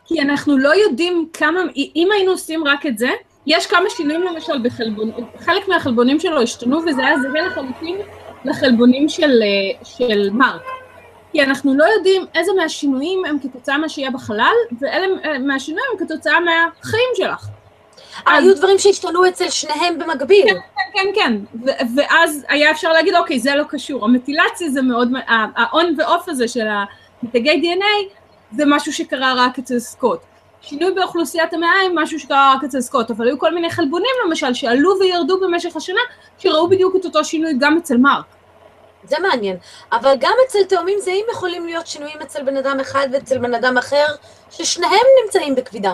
כי אנחנו לא יודעים כמה, אם היינו עושים רק את זה, יש כמה שינויים למשל בחלבונים, חלק מהחלבונים שלו השתנו וזה היה זהה לחלוטין לחלבונים של, אה, של מרק. כי אנחנו לא יודעים איזה מהשינויים הם כתוצאה מהשהייה בחלל, ואילה אה, מהשינויים הם כתוצאה מהחיים שלך. היו דברים שהשתנו אצל שניהם במקביל. כן, כן, ו- ואז היה אפשר להגיד, אוקיי, זה לא קשור. המטילציה זה מאוד, ה-on ו-off הזה של המתגי DNA, זה משהו שקרה רק אצל סקוט. שינוי באוכלוסיית המעיים, משהו שקרה רק אצל סקוט, אבל היו כל מיני חלבונים למשל, שעלו וירדו במשך השנה, שראו בדיוק את אותו שינוי גם אצל מרק. זה מעניין. אבל גם אצל תאומים זהים יכולים להיות שינויים אצל בן אדם אחד ואצל בן אדם אחר, ששניהם נמצאים בכבידה.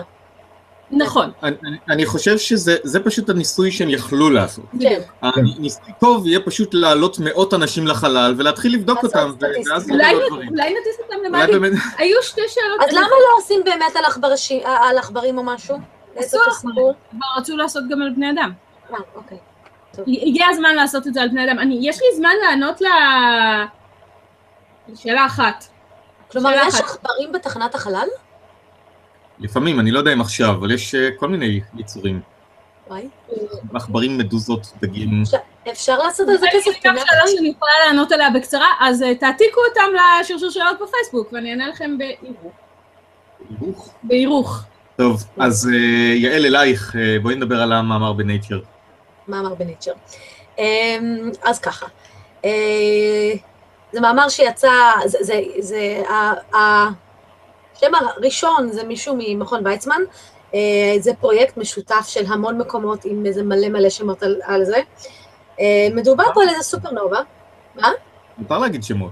נכון, אני, אני- חושב שזה זה פשוט הניסוי שהם יכלו לעשות. כן. הניסוי טוב יהיה פשוט להעלות מאות אנשים לחלל ולהתחיל לבדוק אותם. ואז אולי, נטיס אותם. באמת, היו שתי שאלות. אז למה לא עושים באמת על עכברים או משהו? עשו הסיפור? כבר רצו לעשות גם על בני אדם. אה, אוקיי. הגיע הזמן לעשות את זה על בני אדם. אני, יש לי זמן לענות ל... לשאלה אחת. כלומר, שאלה יש. עכברים בתחנת החלל? לפעמים, אני לא יודע אם עכשיו, אבל יש אה, כל מיני יצורים. וואי. עכברים, מדוזות, דגים. אפשר לעשות על זה כסף? לי גם שאלה שאני יכולה לענות עליה בקצרה, אז אה, תעתיקו אותם לשרשור שאלות בפייסבוק, ואני אענה לכם בהירוך. הירוך. בהירוך. טוב, אז אה, יעל אלייך, בואי נדבר על המאמר בנייצ'ר. מאמר בנייצ'ר. אמ, אז ככה, זה מאמר שיצא, זה, זה, זה, השם הראשון זה מישהו ממכון ויצמן, אה, זה פרויקט משותף של המון מקומות עם איזה מלא מלא שמות על, על זה. אה, מדובר פה על איזה סופרנובה. מותר להגיד שמות.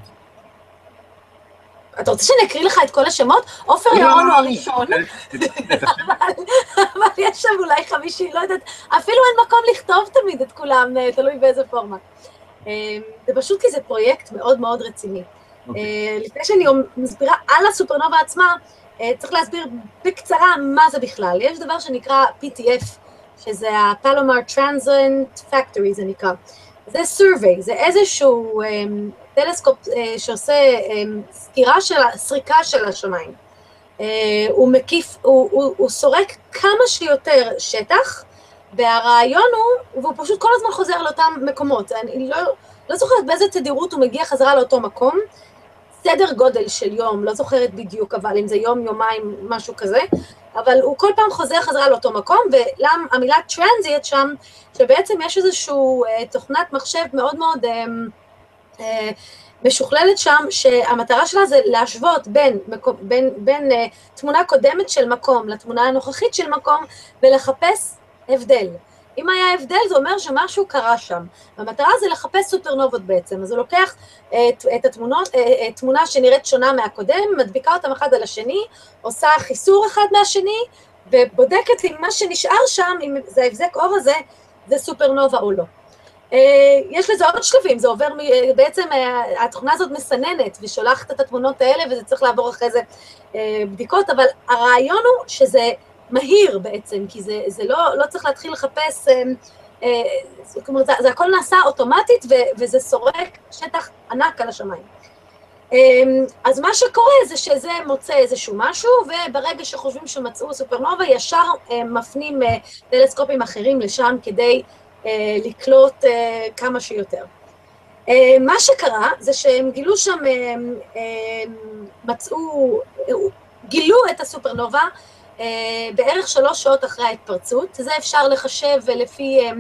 אתה רוצה שאני אקריא לך את כל השמות? עופר ירון הוא הראשון, אבל אבל יש שם אולי חמישי, לא יודעת, אפילו אין מקום לכתוב תמיד את כולם, אה, תלוי באיזה פורמט. אה, זה פשוט כי זה פרויקט מאוד מאוד רציני. אוקיי. אה, לפני שאני מסבירה על הסופרנובה עצמה, אה, צריך להסביר בקצרה מה זה בכלל. יש דבר שנקרא PTF, שזה ה-Palomar Transient Factory, זה נקרא. זה survey, זה איזשהו אה, טלסקופ שעושה סקירה של, סריקה של השמיים. הוא מקיף, הוא, הוא, הוא סורק כמה שיותר שטח, והרעיון הוא, והוא פשוט כל הזמן חוזר לאותם מקומות. אני לא, לא זוכרת באיזה תדירות הוא מגיע חזרה לאותו מקום, סדר גודל של יום, לא זוכרת בדיוק, אבל אם זה יום, יומיים, משהו כזה, אבל הוא כל פעם חוזר חזרה לאותו מקום, והמילה transient שם, שבעצם יש איזושהי אה, תוכנת מחשב מאוד מאוד אה, אה, משוכללת שם, שהמטרה שלה זה להשוות בין, מקום, בין, בין אה, תמונה קודמת של מקום לתמונה הנוכחית של מקום, ולחפש הבדל. אם היה הבדל, זה אומר שמשהו קרה שם. והמטרה זה לחפש סופרנובות בעצם. אז הוא לוקח את, את התמונות, אה, אה, תמונה שנראית שונה מהקודם, מדביקה אותם אחד על השני, עושה חיסור אחד מהשני, ובודקת אם מה שנשאר שם, אם זה ההבזק אור הזה, זה סופרנובה או לא. אה, יש לזה עוד שלבים, זה עובר, מ- בעצם אה, התוכנה הזאת מסננת ושולחת את התמונות האלה וזה צריך לעבור אחרי זה אה, בדיקות, אבל הרעיון הוא שזה מהיר בעצם, כי זה, זה לא, לא צריך להתחיל לחפש, אה, אה, זאת אומרת, זה, זה הכל נעשה אוטומטית ו, וזה סורק שטח ענק על השמיים. אה, אז מה שקורה זה שזה מוצא איזשהו משהו, וברגע שחושבים שמצאו סופרנובה, ישר אה, מפנים אה, טלסקופים אחרים לשם כדי אה, לקלוט אה, כמה שיותר. אה, מה שקרה זה שהם גילו שם, אה, אה, מצאו, אה, גילו את הסופרנובה אה, בערך שלוש שעות אחרי ההתפרצות, זה אפשר לחשב לפי, אה,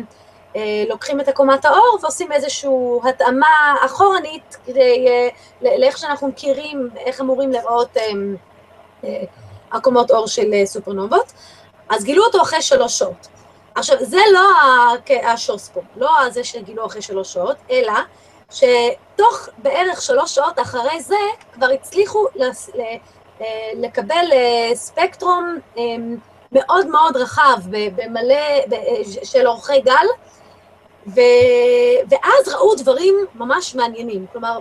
אה, לוקחים את עקומת האור ועושים איזושהי התאמה אחורנית כדי, אה, לאיך שאנחנו מכירים, איך אמורים לראות אה, אה, עקומות אור של אה, סופרנובות, אז גילו אותו אחרי שלוש שעות. עכשיו, זה לא השוס פה, לא זה שגילו אחרי שלוש שעות, אלא שתוך בערך שלוש שעות אחרי זה כבר הצליחו אה, לקבל אה, ספקטרום אה, מאוד מאוד רחב, במלא, אה, של אורכי גל, ו... ואז ראו דברים ממש מעניינים. כלומר,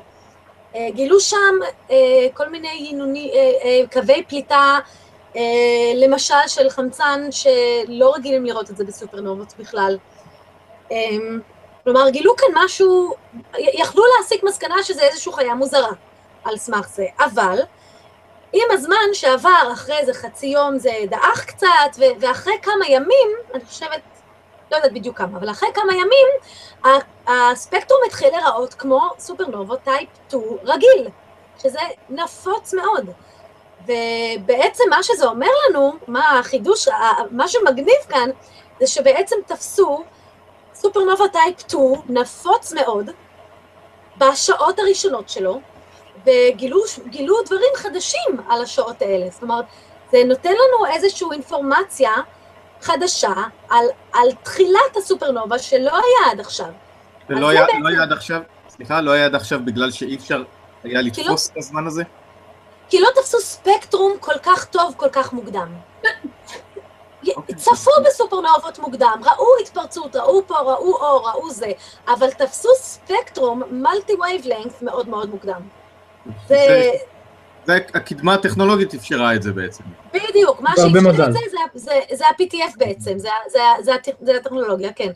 גילו שם כל מיני ינוני, קווי פליטה, למשל של חמצן, שלא רגילים לראות את זה בסופרנובות בכלל. כלומר, גילו כאן משהו, יכלו להסיק מסקנה שזה איזושהי חיה מוזרה על סמך זה, אבל עם הזמן שעבר, אחרי איזה חצי יום זה דעך קצת, ו- ואחרי כמה ימים, אני חושבת, לא יודעת בדיוק כמה, אבל אחרי כמה ימים, הספקטרום התחיל להיראות כמו סופרנובות type 2 רגיל, שזה נפוץ מאוד. ובעצם מה שזה אומר לנו, מה החידוש, מה שמגניב כאן, זה שבעצם תפסו סופרנובה type 2 נפוץ מאוד בשעות הראשונות שלו, וגילו גילו דברים חדשים על השעות האלה. זאת אומרת, זה נותן לנו איזושהי אינפורמציה חדשה על, על תחילת הסופרנובה שלא היה עד עכשיו. לא זה היה בעצם- לא היה עד עכשיו, סליחה, לא היה עד עכשיו בגלל שאי אפשר היה כי לתפוס את הזמן הזה? כי לא תפסו ספקטרום כל כך טוב, כל כך מוקדם. אוקיי. צפו בסופרנובות מוקדם, ראו התפרצות, ראו פה, ראו אור, ראו זה, אבל תפסו ספקטרום multi wavelength מאוד מאוד מוקדם. זה זה- זה הקִדמה הטכנולוגית אפשרה את זה בעצם. בדיוק, מה שאפשר. את זה, זה, זה, זה ה-PTF בעצם, זה, זה, זה, זה הטכנולוגיה, כן.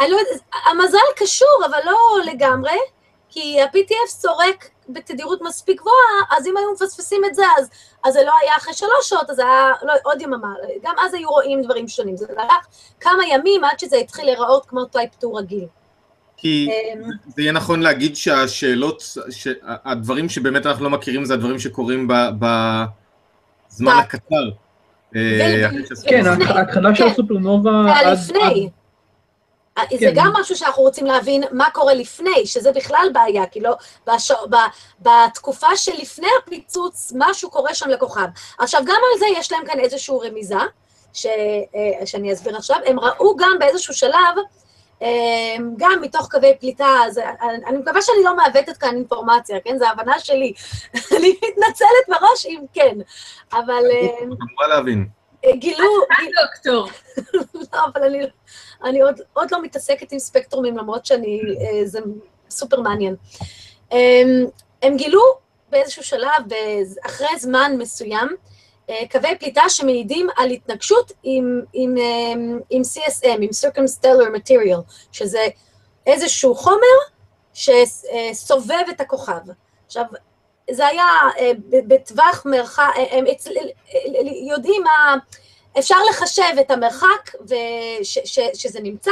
אני לא יודעת, המזל קשור, אבל לא לגמרי, כי ה-PTF סורק בתדירות מספיק גבוהה, אז אם היו מפספסים את זה, אז, אז זה לא היה אחרי שלוש שעות, אז זה היה לא, עוד יממה. גם אז היו רואים דברים שונים. זה לקח כמה ימים עד שזה התחיל להיראות כמו טייפ 2 רגיל. כי אמ, זה יהיה נכון להגיד שהשאלות, ש- הדברים שבאמת אנחנו לא מכירים זה הדברים שקורים ב- בזמן ב- הקצר. אה, כן. ההתחלה של כן. הסופרנובה. לפני. זה כן. גם משהו שאנחנו רוצים להבין מה קורה לפני, שזה בכלל בעיה, כי לא, בש... ב... בתקופה שלפני הפיצוץ, משהו קורה שם לכוכב. עכשיו, גם על זה יש להם כאן איזושהי רמיזה, ש... אה, שאני אסביר עכשיו. הם ראו גם באיזשהו שלב, אה, גם מתוך קווי פליטה, זה, אני מקווה שאני לא מעוותת כאן אינפורמציה, כן? זו הבנה שלי. *laughs* אני מתנצלת מראש אם כן, אבל אה, את אמורה להבין. גילו... גיל- דוקטור. *laughs* לא, אבל אני, אני עוד, עוד לא מתעסקת עם ספקטרומים, למרות שאני, אה, זה סופר מעניין. הם, הם גילו באיזשהו שלב, אחרי זמן מסוים, אה, קווי פליטה שמעידים על התנגשות עם, עם, אה, עם CSM, עם Circumstellar Material, שזה איזשהו חומר שסובב את הכוכב. עכשיו, זה היה אה, בטווח מרחק, הם יודעים מה... אפשר לחשב את המרחק וש, ש, שזה נמצא,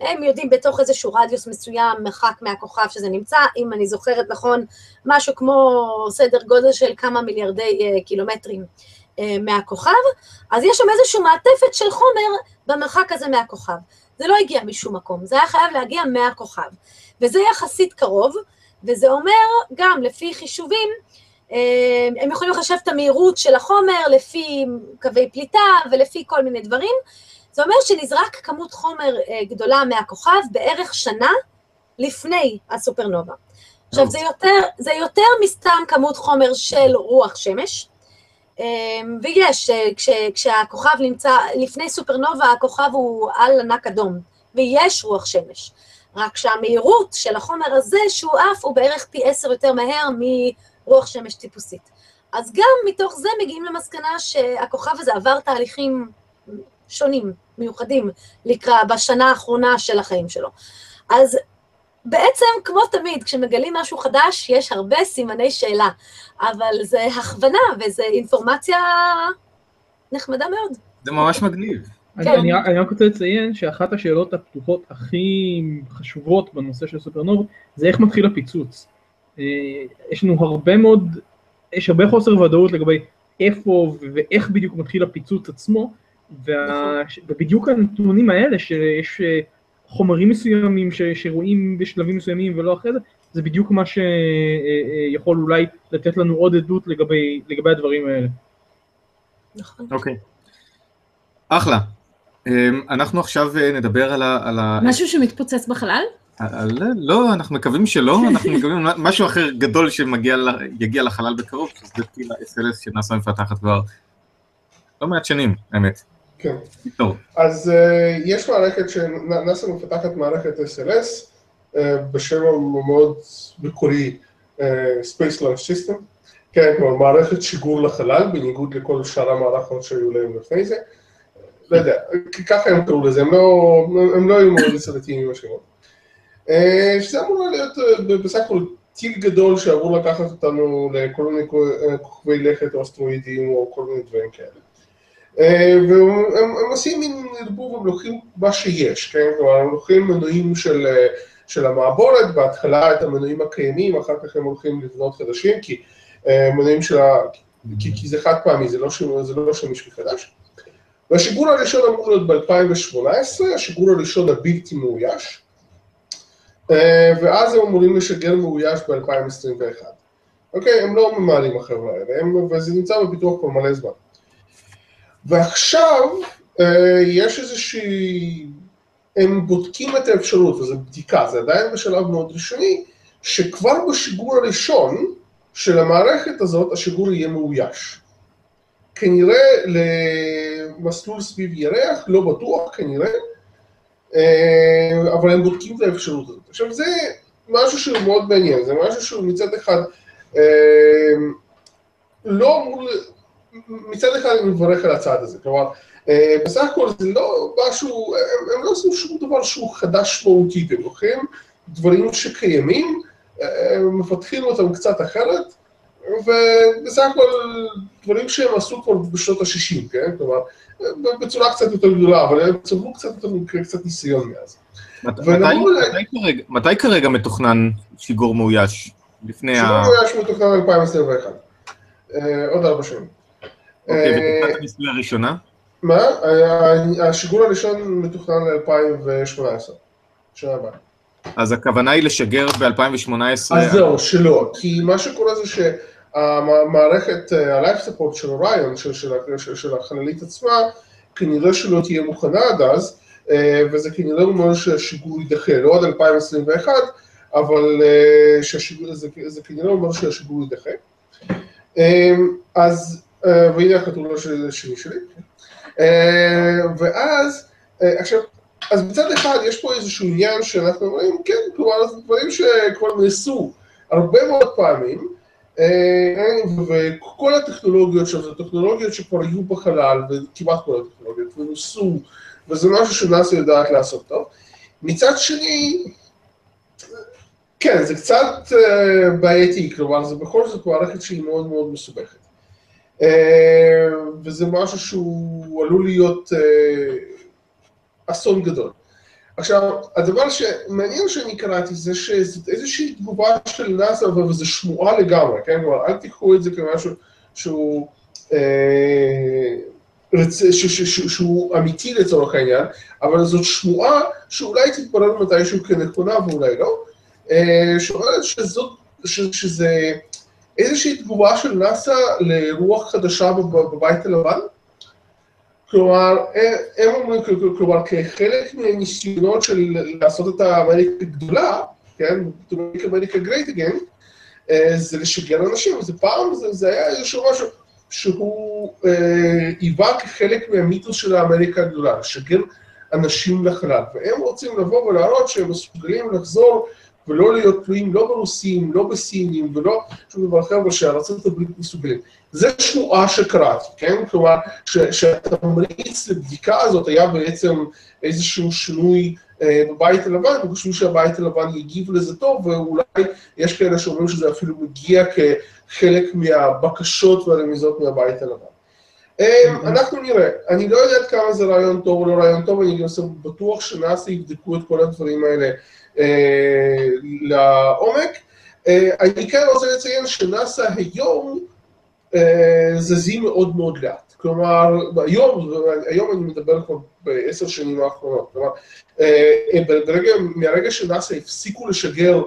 הם יודעים בתוך איזשהו רדיוס מסוים, מרחק מהכוכב שזה נמצא, אם אני זוכרת נכון, משהו כמו סדר גודל של כמה מיליארדי אה, קילומטרים אה, מהכוכב, אז יש שם איזושהי מעטפת של חומר במרחק הזה מהכוכב. זה לא הגיע משום מקום, זה היה חייב להגיע מהכוכב. וזה יחסית קרוב, וזה אומר גם לפי חישובים, אה, הם יכולים לחשב את המהירות של החומר לפי קווי פליטה ולפי כל מיני דברים, זה אומר שנזרק כמות חומר אה, גדולה מהכוכב בערך שנה לפני הסופרנובה. עכשיו, זה יותר, זה יותר מסתם כמות חומר של רוח שמש, אה, ויש, אה, כש, כשהכוכב נמצא, לפני סופרנובה הכוכב הוא על ענק אדום, ויש רוח שמש. רק שהמהירות של החומר הזה שהוא עף הוא בערך פי עשר יותר מהר מרוח שמש טיפוסית. אז גם מתוך זה מגיעים למסקנה שהכוכב הזה עבר תהליכים שונים, מיוחדים, לקראת, בשנה האחרונה של החיים שלו. אז בעצם, כמו תמיד, כשמגלים משהו חדש, יש הרבה סימני שאלה, אבל זה הכוונה וזו אינפורמציה נחמדה מאוד. זה ממש מגניב. אני, כן. אני, אני רק רוצה לציין שאחת השאלות הפתוחות הכי חשובות בנושא של סופרנוב זה איך מתחיל הפיצוץ. אה, יש לנו הרבה מאוד, יש הרבה חוסר ודאות לגבי איפה ואיך בדיוק מתחיל הפיצוץ עצמו, וה, ובדיוק הנתונים האלה שיש אה, חומרים מסוימים ש, שרואים בשלבים מסוימים ולא אחרי זה, זה בדיוק מה שיכול אולי לתת לנו עוד עדות לגבי, לגבי הדברים האלה. נכון. אוקיי. אחלה. אמ, אנחנו עכשיו אה, נדבר על ה... על ה- משהו שמתפוצץ בחלל? על- לא, אנחנו מקווים שלא, *laughs* אנחנו מקווים משהו אחר גדול שיגיע לחלל בקרוב, שזה טיל ה-SLS שנאס"א מפתחת כבר לא מעט שנים, האמת. כן. טוב, אז אה, יש מערכת שנאס"א מפתחת מערכת SLS אה, בשם המאוד מקורי אה, Space Launch System, כן, כלומר מערכת שיגור לחלל, בניגוד לכל שאר המערכות שהיו להם לפני זה. לא יודע, ככה הם קראו לזה, הם לא, הם לא היו מאוד יצירתיים עם השמות. שזה אמור להיות אה, בסך הכל טיל גדול שאמור לקחת אותנו לכל מיני כו- כוכבי לכת או אסטרואידים או כל מיני דברים כאלה. אה, והם הם, הם עושים מין ערבוב, הם לוקחים מה שיש, כן? כלומר, הם לוקחים מנועים של, אה, של המעבורת, בהתחלה את המנועים הקיימים, אחר כך הם הולכים לבנות חדשים, כי אה, מנועים של ה... כי, כי זה חד פעמי, זה לא, זה לא שימוש מחדש. והשיגור הראשון אמור להיות ב-2018, השיגור הראשון הבלתי מאויש, ואז הם אמורים לשגר מאויש ב-2021. אוקיי, הם לא ממהרים החבר'ה האלה, וזה נמצא בפיתוח כבר מלא זמן. ועכשיו אה, יש איזושהי, הם בודקים את האפשרות, וזו בדיקה, זה עדיין בשלב מאוד ראשוני, שכבר בשיגור הראשון של המערכת הזאת, השיגור יהיה מאויש. כנראה למסלול סביב ירח, לא בטוח, כנראה, אה, אבל הם בודקים את האפשרות הזאת. עכשיו זה משהו שהוא מאוד מעניין, זה משהו שהוא מצד אחד אה, לא אמור, מצד אחד אני מברך על הצעד הזה, כלומר, אה, בסך הכל זה לא משהו, הם, הם לא עושים שום דבר שהוא חדש מהותית, הם לוקחים דברים שקיימים, אה, מפתחים אותם קצת אחרת, ובסך הכל דברים שהם עשו כבר בשנות ה-60, כן? כלומר, בצורה קצת יותר גדולה, אבל הם צברו קצת יותר, קצת ניסיון מאז. מת- מתי- ל- מתי כרגע- מתי כרגע מתוכנן שיגור מאויש? לפני ה... שיגור מאויש מתוכנן 2021, אה, עוד ארבע שנים. אוקיי, אה, ותקופת הניסוי הראשונה? מה? ה- השיגור הראשון מתוכנן ל-2018, שנה הבאה. אז הכוונה היא לשגר ב-2018. אז זהו, שלא, כי מה שקורה זה שהמערכת, ה-life support של אוריון, של, של, של, של החללית עצמה, כנראה שלא תהיה מוכנה עד אז, אה, וזה כנראה אומר שהשיגור יידחה, לא עד 2021, אבל אה, שהשיגור, זה, זה כנראה אומר שהשיגור יידחה. אה, אז, אה, והנה החתולה של- שלי שלי. אה, ואז, אה, עכשיו, אז מצד אחד יש פה איזשהו עניין שאנחנו אומרים, כן, כלומר, זה דברים שכבר נעשו הרבה מאוד פעמים, אה, וכל הטכנולוגיות שם זה טכנולוגיות שכבר היו בחלל, וכמעט כל הטכנולוגיות, ונוסו, וזה משהו שנאס"א יודעת לעשות טוב. מצד שני, כן, זה קצת אה, בעייתי, כלומר, זה בכל זאת מערכת שהיא מאוד מאוד מסובכת. אה, וזה משהו שהוא עלול להיות אה, אסון גדול. עכשיו, הדבר שמעניין שאני קראתי זה שזאת איזושהי תגובה של נאס"א, וזו שמועה לגמרי, כן? כלומר, אל תיקחו את זה כמשהו שהוא, אה. ש... ש... ש... שהוא אמיתי לצורך העניין, אבל זאת שמועה שאולי תתברר מתישהו כנכונה ואולי לא, אה, שאומרת שזאת, ש... שזה איזושהי תגובה של נאס"א לרוח חדשה בב- בבית הלבן. כלומר, הם אומרים, כלומר, כחלק מהניסיונות של לעשות את האמריקה הגדולה, כן, to make America great again, אה, זה לשגר אנשים, אז פעם זה, זה היה איזשהו משהו שהוא אה, היווה כחלק מהמיתוס של האמריקה הגדולה, לשגר אנשים לחלל, והם רוצים לבוא ולהראות שהם מסוגלים לחזור ולא להיות תלויים לא ברוסים, לא בסינים ולא שום דבר אחר, אבל הברית מסוגלים. זו שמועה שקראתי, כן? כלומר, שהתמריץ לבדיקה הזאת היה בעצם איזשהו שינוי אה, בבית הלבן, וחושבים שהבית הלבן יגיב לזה טוב, ואולי יש כאלה שאומרים שזה אפילו מגיע כחלק מהבקשות והרמיזות מהבית הלבן. אה, אנחנו נראה, אני לא יודע עד כמה זה רעיון טוב או לא רעיון טוב, אני גם בטוח שנאס"א יבדקו את כל הדברים האלה אה, לעומק. אה, אני כן רוצה לציין שנאס"א היום זזים מאוד מאוד לאט. כלומר, היום, היום אני מדבר כבר בעשר שנים האחרונות, כלומר, ברגע, מהרגע שנאס"א הפסיקו לשגר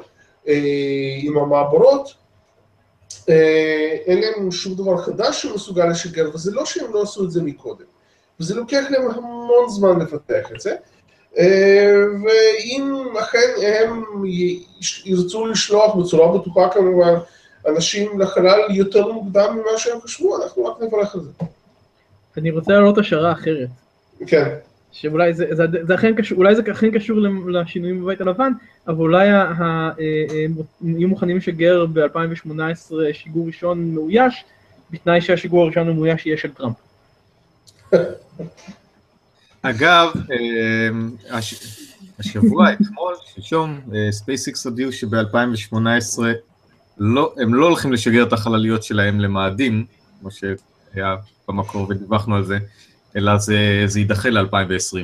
עם המעבורות, אין להם שום דבר חדש שמסוגל לשגר, וזה לא שהם לא עשו את זה מקודם, וזה לוקח להם המון זמן לפתח את זה. אה, ואם אכן הם ירצו לשלוח בצורה בטוחה כמובן אנשים לחלל יותר מוקדם ממה שהם חשבו, אנחנו רק נברך על זה. אני רוצה להעלות השערה אחרת, כן. שאולי זה, זה, זה אכן קשור, אולי זה אכן קשור לשינויים בבית הלבן, אבל אולי אה, אה, יהיו מוכנים לשגר ב-2018 שיגור ראשון מאויש, בתנאי שהשיגור הראשון המאויש יהיה של טראמפ. *laughs* אגב, אה, הש- השבוע, אתמול, שלשום, ספייסיקס הודיעו שב-2018 לא, הם לא הולכים לשגר את החלליות שלהם למאדים, כמו שהיה במקור ודיווחנו על זה, אלא זה, זה יידחה ל-2020.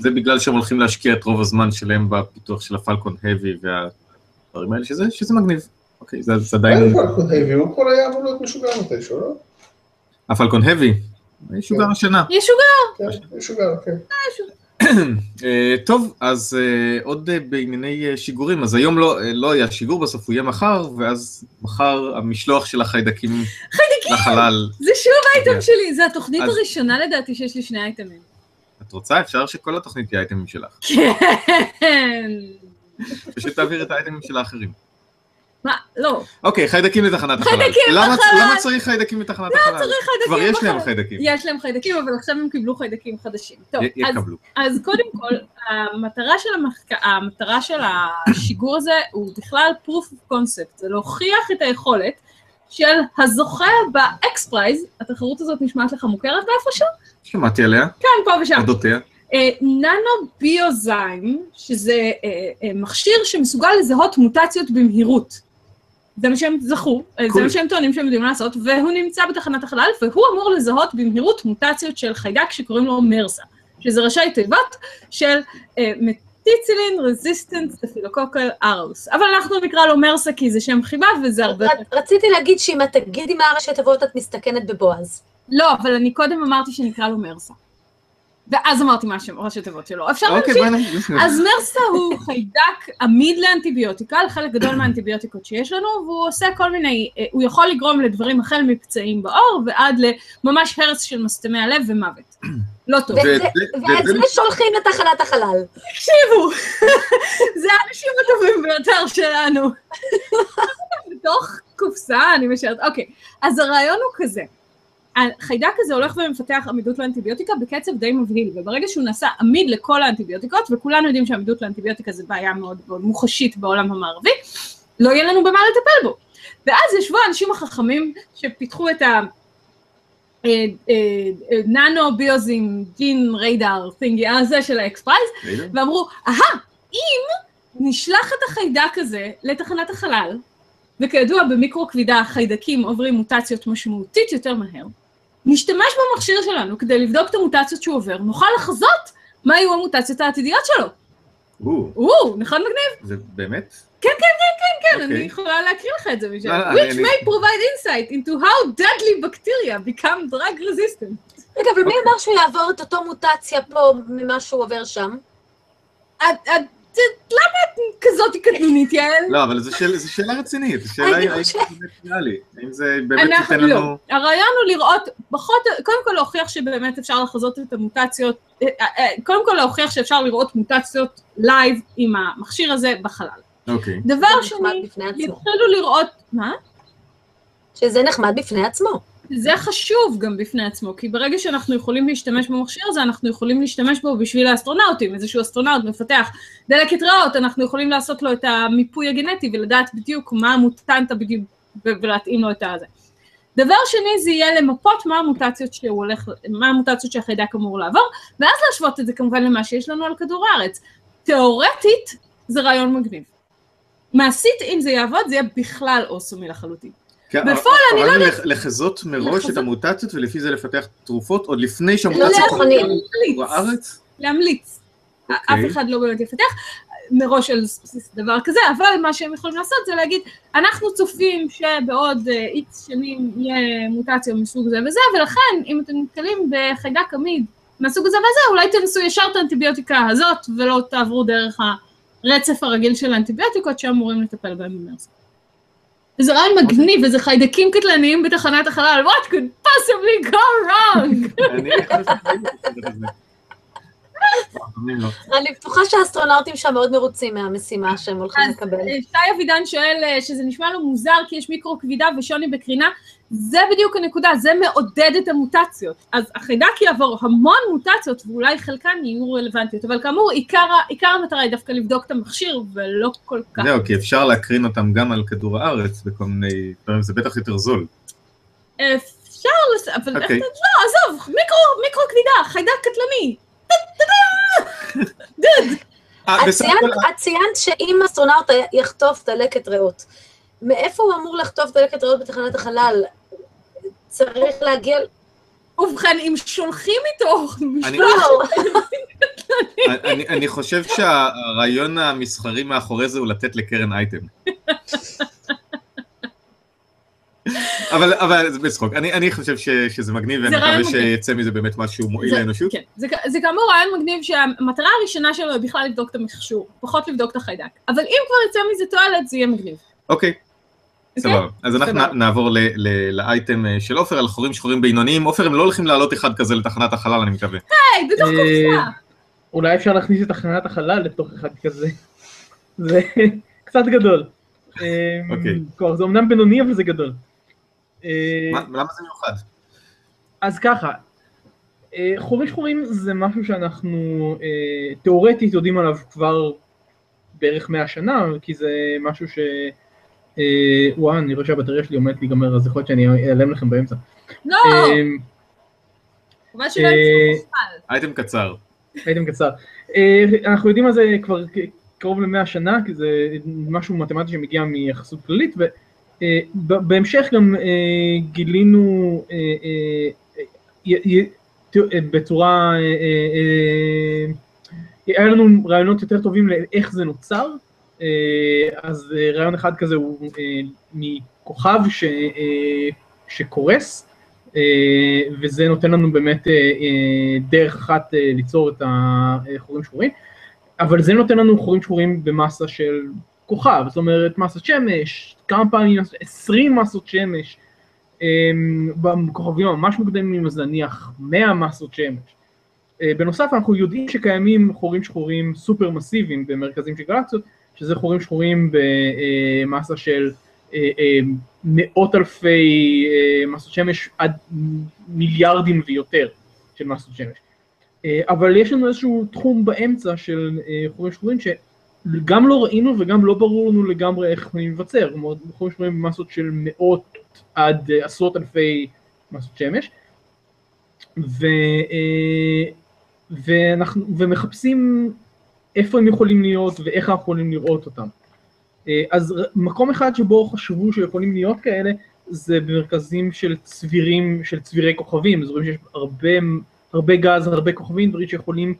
זה בגלל שהם הולכים להשקיע את רוב הזמן שלהם בפיתוח של הפלקון האבי והדברים האלה, שזה, שזה מגניב. אוקיי, זה, זה מה עדיין... עם פלקון האבי? הוא כבר היה אמור להיות משוגע מתישהו, לא? הפלקון האבי, ישוגר השנה. ישוגע. כן, משוגע, כן. אה, טוב, אז אה, עוד אה, בענייני שיגורים, אז היום לא, לא היה שיגור, בסוף הוא יהיה מחר, ואז מחר המשלוח של החיידקים חיידקים! לחלל. זה שוב כן. אייטם שלי, זו התוכנית הראשונה לדעתי שיש לי שני אייטמים. את רוצה? אפשר שכל התוכנית תהיה אייטמים שלך. כן. ושתעביר את האייטמים של האחרים. מה? לא. אוקיי, חיידקים לתחנת החלל. חיידקים לחלל. למה צריך חיידקים לתחנת החלל? צריך חיידקים כבר יש להם. חיידקים. יש להם חיידקים, אבל עכשיו הם קיבלו חיידקים חדשים. טוב, יקבלו. אז קודם כל, המטרה של, המחק... המטרה של השיגור הזה הוא בכלל proof of concept, זה להוכיח את היכולת של הזוכה ב-X Prize, התחרות הזאת נשמעת לך מוכרת באיפשהו? שמעתי עליה, כן, פה ושם. אודותיה. אה, ננו ביוסים, שזה אה, אה, מכשיר שמסוגל לזהות מוטציות במהירות. זה מה שהם זכו, אה, זה Cool. מה שהם טוענים שהם יודעים לעשות, והוא נמצא בתחנת החלל, והוא אמור לזהות במהירות מוטציות של חיידק שקוראים לו מרסה, שזה ראשי תיבות של methicillin resistant Staphylococcal aureus. אבל אנחנו נקרא לו מרסה כי זה שם חיבה וזה הרבה... ר- רציתי להגיד שאם את תגידי מה הראשי תיבות את מסתכנת בבועז. לא, אבל אני קודם אמרתי שנקרא לו מרסה. ואז אמרתי מה השם, ראשי תיבות שלו. אפשר אוקיי, להמשיך? אז מרסה הוא חיידק עמיד לאנטיביוטיקה, על חלק גדול מהאנטיביוטיקות שיש לנו, והוא עושה כל מיני, אה, הוא יכול לגרום לדברים החל מפצעים בעור ועד לממש הרס של מסתמי הלב ומוות. לא טוב. ואת זה- שולחים לתחנת החלל. תקשיבו, *laughs* זה האנשים הטובים ביותר שלנו. *laughs* בתוך קופסה, אני משערת, אוקיי. אז הרעיון הוא כזה. החיידק הזה הולך ומפתח עמידות לאנטיביוטיקה בקצב די מבהיל, וברגע שהוא נעשה עמיד לכל האנטיביוטיקות, וכולנו יודעים שעמידות לאנטיביוטיקה זה בעיה מאוד מאוד מוחשית בעולם המערבי, לא יהיה לנו במה לטפל בו. ואז ישבו האנשים החכמים שפיתחו את ה... אה, אה, אה, Nanobiosym Gene Radar thingy הזה של ה X Prize, ואמרו, אהה, אם נשלח את החיידק הזה לתחנת החלל, וכידוע במיקרו כבידה החיידקים עוברים מוטציות משמעותית יותר מהר, נשתמש במכשיר שלנו כדי לבדוק את המוטציות שהוא עובר, נוכל לחזות מה יהיו המוטציות העתידיות שלו. או, או, נכון מגניב? זה באמת? כן, כן, כן, כן, כן, אוקיי. אני יכולה להקריא לך את זה משם. לא, Which may provide insight into how deadly bacteria become drug resistant. רגע, אבל מי אמר שהוא יעבור את אותו מוטציה פה ממה שהוא עובר שם? למה את כזאת קטנונית, יעל? לא, אבל זו שאלה- רצינית, זו שאלה האם חושבת- זה באמת ריאלי, האם זה באמת אנחנו ייתן לא. לנו... הרעיון הוא לראות, פחות, קודם כל להוכיח שבאמת אפשר לחזות את המוטציות, אה, אה, קודם כל להוכיח שאפשר לראות מוטציות live עם המכשיר הזה בחלל. אוקיי. דבר שני. התחילו לראות, מה? שזה נחמד בפני עצמו. זה חשוב גם בפני עצמו, כי ברגע שאנחנו יכולים להשתמש במכשיר הזה, אנחנו יכולים להשתמש בו בשביל האסטרונאוטים. איזשהו אסטרונאוט מפתח דלקת ריאות, אנחנו יכולים לעשות לו את המיפוי הגנטי ולדעת בדיוק מה המוטנט בדיוק, ולהתאים לו את הזה. דבר שני זה יהיה למפות מה המוטציות שהוא הולך, מה המוטציות שהחיידק אמור לעבור, ואז להשוות את זה כמובן למה שיש לנו על כדור הארץ. תיאורטית זה רעיון מגניב. מעשית, אם זה יעבוד, זה יהיה בכלל אוסומי לחלוטין. כן, בפועל אני לא לח- לחזות מראש את המוטציות ולפי זה לפתח תרופות עוד לפני לא שהמוטציות לאבחונים. עוברות בארץ? להמליץ. אוקיי. אף אחד לא באמת יפתח מראש על בסיס דבר כזה, אבל מה שהם יכולים לעשות זה להגיד, אנחנו צופים שבעוד איקס שנים יהיה מוטציה מסוג זה וזה, ולכן אם אתם נתקלים בחיידק עמיד מהסוג הזה וזה, אולי תנסו ישר את האנטיביוטיקה הזאת, ולא תעברו דרך הרצף הרגיל של האנטיביוטיקות שאמורים לטפל בהם במרס. וזה רעיון מגניב, וזה חיידקים קטלניים בתחנת החלל, what could possibly go wrong? אני בטוחה שהאסטרונאוטים שם מאוד מרוצים מהמשימה שהם הולכים אז, לקבל. אה, שי אבידן שואל אה, שזה נשמע לו מוזר כי יש מיקרו כבידה ושוני בקרינה, זה בדיוק הנקודה, זה מעודד את המוטציות. אז החיידק יעבור המון מוטציות ואולי חלקן יהיו רלוונטיות, אבל כאמור, עיקר, עיקר המטרה היא דווקא לבדוק את המכשיר ולא כל כך. זהו, כי אפשר להקרין אותם גם על כדור הארץ בכל מיני דברים, זה בטח יותר זול. אפשר, לס... אבל איך אוקיי. אתה... לא, עזוב, מיקרו, מיקרו כבידה, חיידק קטלני. אה, את ציינת- שאם אסטרונאוט יחטוף דלקת ריאות, מאיפה הוא אמור לחטוף דלקת ריאות בתחנת החלל? צריך להגיע... ובכן, אם שולחים איתו אני- לא, אני חושב שהרעיון המסחרי מאחורי זה הוא לתת לקרן אייטם. אבל, אבל זה בצחוק, אני, אני חושב ש, שזה מגניב, ואני מקווה. שיצא מזה באמת משהו מועיל לאנושות. כן, זה, זה כאמור רעיון מגניב שהמטרה הראשונה שלו היא בכלל לבדוק את המכשור, פחות לבדוק את החיידק. אבל אם כבר יצא מזה תועלת, זה יהיה מגניב. אוקיי, סבבה. אז אנחנו נעבור לאייטם אה, של עופר על חורים שחורים בינוניים. עופר, הם לא הולכים לעלות אחד כזה לתחנת החלל, אני מקווה. היי, בתוך אה, קופסה. אולי אפשר להכניס את תחנת החלל לתוך אחד כזה. זה *laughs* קצת גדול. אוקיי. כלומר, זה אמנם בינוני, אבל זה גדול. אה, מה- למה זה מיוחד? אז ככה, אה, חורים שחורים זה משהו שאנחנו אה, תיאורטית יודעים עליו כבר בערך 100 שנה, כי זה משהו ש... וואו, אני רואה שהבטריה שלי עומדת להיגמר, אז יכול להיות שאני אעלם לכם באמצע. לא, חבל שלא ימצאו חשמל. אייטם קצר. הייתם קצר. אנחנו יודעים על זה כבר קרוב למאה שנה, כי זה משהו מתמטי שמגיע מיחסות כללית, גם אה, גילינו י- ת- אה, בצורה, היה לנו רעיונות יותר טובים לאיך זה נוצר, אה, אז אה, רעיון אחד כזה הוא מכוכב ש, שקורס, וזה נותן לנו באמת דרך אחת ליצור את החורים שחורים, אבל זה נותן לנו חורים שחורים במסה של כוכב, זאת אומרת מסת שמש, כמה פעמים, 20 מסות שמש, אה, בכוכבים ממש מוקדמים, אז נניח 100 מסות שמש. אה, בנוסף אנחנו יודעים שקיימים חורים שחורים סופר מסיביים במרכזים של גלקסיות, שזה חורים שחורים במסה של אה, אה, מאות אלפי אה, מסות שמש עד מיליארדים ויותר של מסות שמש. אה, אבל יש לנו איזשהו תחום באמצע של אה, חורים שחורים שגם לא ראינו וגם לא ברור לנו לגמרי איך הם להיווצר, כלומר חורים שחורים במסות של מאות עד אה, עשרות אלפי מסות שמש. ו, אה, ואנחנו, ומחפשים איפה הם יכולים להיות ואיך אנחנו יכולים לראות אותם. אה, אז מקום אחד שבו חשבו שיכולים להיות כאלה, זה במרכזים של צבירים, של צבירי כוכבים, אזורים שיש הרבה, הרבה גז, הרבה כוכבים, דברים שיכולים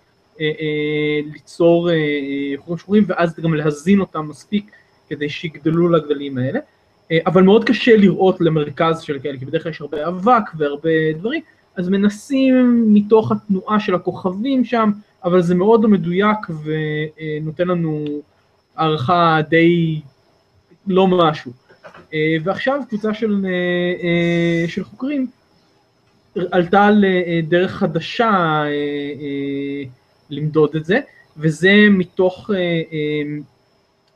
ליצור אה, אה, חורים שחורים, ואז גם להזין אותם מספיק כדי שיגדלו לגדלים האלה. אה, אבל מאוד קשה לראות למרכז של כאלה, כי בדרך כלל יש הרבה אבק והרבה דברים, אז מנסים מתוך התנועה של הכוכבים שם, אבל זה מאוד מדויק ונותן לנו הערכה די לא משהו. אה, ועכשיו קבוצה של, אה, אה, של חוקרים עלתה על אה, דרך חדשה אה, אה, למדוד את זה, וזה מתוך אה, אה,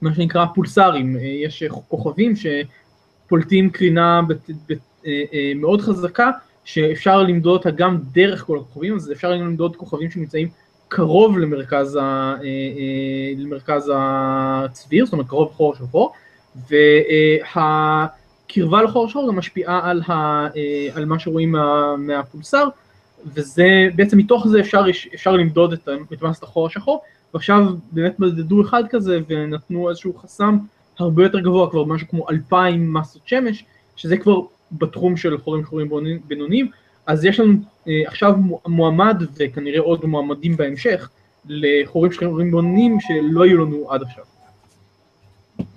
מה שנקרא פולסרים, אה, יש כוכבים שפולטים קרינה מאוד חזקה, שאפשר למדוד אותה גם דרך כל הכוכבים, אז אפשר למדוד כוכבים שנמצאים קרוב למרכז, ה, למרכז הצביר, זאת אומרת קרוב חור של חור, והקרבה לחור שחור גם משפיעה על, ה, על מה שרואים מה, מהפולסר, וזה, בעצם מתוך זה אפשר, אפשר למדוד את, את מסת החור השחור, ועכשיו באמת מדדו אחד כזה ונתנו איזשהו חסם הרבה יותר גבוה, כבר משהו כמו אלפיים מסות שמש, שזה כבר בתחום של חורים שחורים בינוניים, אז יש לנו אה, עכשיו מועמד וכנראה עוד מועמדים בהמשך לחורים שחורים בינוניים שלא היו לנו עד עכשיו.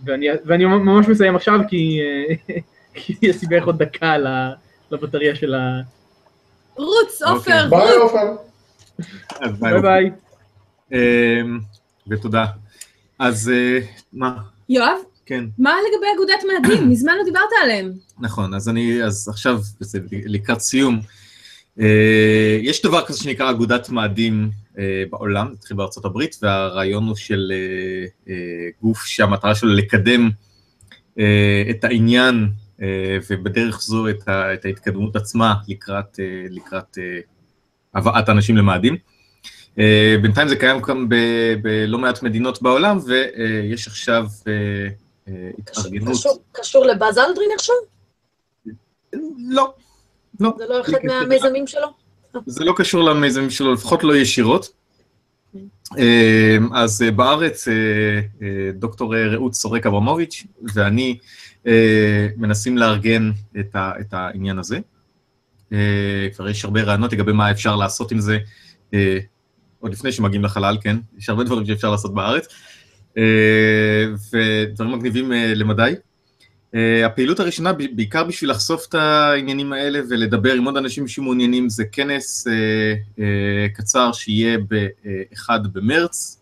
ואני, ואני ממש מסיים עכשיו כי, אה, *laughs* כי יש לי בערך עוד דקה לבטריה של ה... רוץ, עופר, ביי רוץ. עופר. ביי ביי. אמ, ותודה. אז אה, מה? יואב, כן, מה לגבי אגודת מאדים? *coughs* מזמן לא דיברת עליהם. נכון, אז אני, אז עכשיו, זה לקראת סיום, אה, יש דבר כזה שנקרא אגודת מאדים אה, בעולם, זה התחיל בארצות הברית, והרעיון הוא של אה, אה, גוף שהמטרה שלו לקדם אה, את העניין, אה, ובדרך זו את, ה, את ההתקדמות עצמה לקראת, אה, לקראת אה, הבאת אנשים למאדים. אה, בינתיים זה קיים ב- בלא מעט מדינות בעולם, ויש עכשיו אה, אה, התארגנות. קשור- קשור לבאז אלדרין עכשיו? לא, לא. זה לא אחד. מהמיזמים שלו? זה לא קשור למיזמים שלו, לפחות לא ישירות. אה, אז אה, בארץ אה, אה, דוקטור אה, רעות סורק אברמוביץ' ואני אה, מנסים לארגן את ה- את העניין הזה. אה, כבר יש הרבה רעיונות לגבי מה אפשר לעשות עם זה, אה, עוד לפני שמגיעים לחלל, כן? יש הרבה דברים שאפשר לעשות בארץ, אה, ודברים מגניבים אה, למדי. Uh, הפעילות הראשונה, בעיקר בשביל לחשוף את העניינים האלה ולדבר עם עוד אנשים שמעוניינים, זה כנס uh, uh, קצר שיהיה ב-1 במרץ,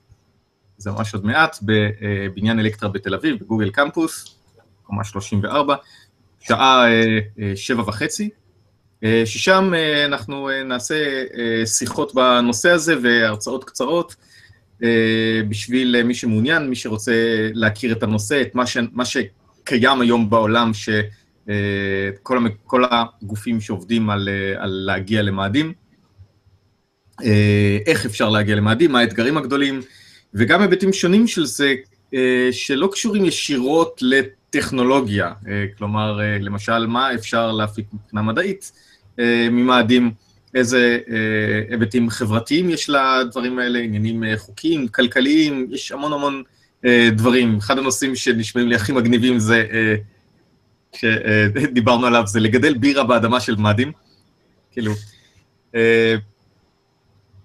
זה ממש עוד מעט, בבניין אלקטרה בתל אביב, בגוגל קמפוס, קומה 34, שעה uh, uh, שבע וחצי, uh, ששם אנחנו נעשה שיחות בנושא הזה והרצאות קצרות. בשביל מי שמעוניין, מי שרוצה להכיר את הנושא, את מה, ש, מה שקיים היום בעולם, שכל המ- כל הגופים שעובדים על, אה, על להגיע למאדים, אה, איך אפשר להגיע למאדים, מה האתגרים הגדולים, וגם היבטים שונים של זה, אה, שלא קשורים ישירות לטכנולוגיה. אה, כלומר, אה, למשל, מה אפשר להפיק מבחינה מדעית אה, ממאדים, איזה היבטים חברתיים יש לדברים האלה, עניינים חוקיים, כלכליים, יש המון המון דברים. אחד הנושאים שנשמעים לי הכי מגניבים זה, שדיברנו *laughs* עליו, זה לגדל בירה באדמה של מאדים. כאילו,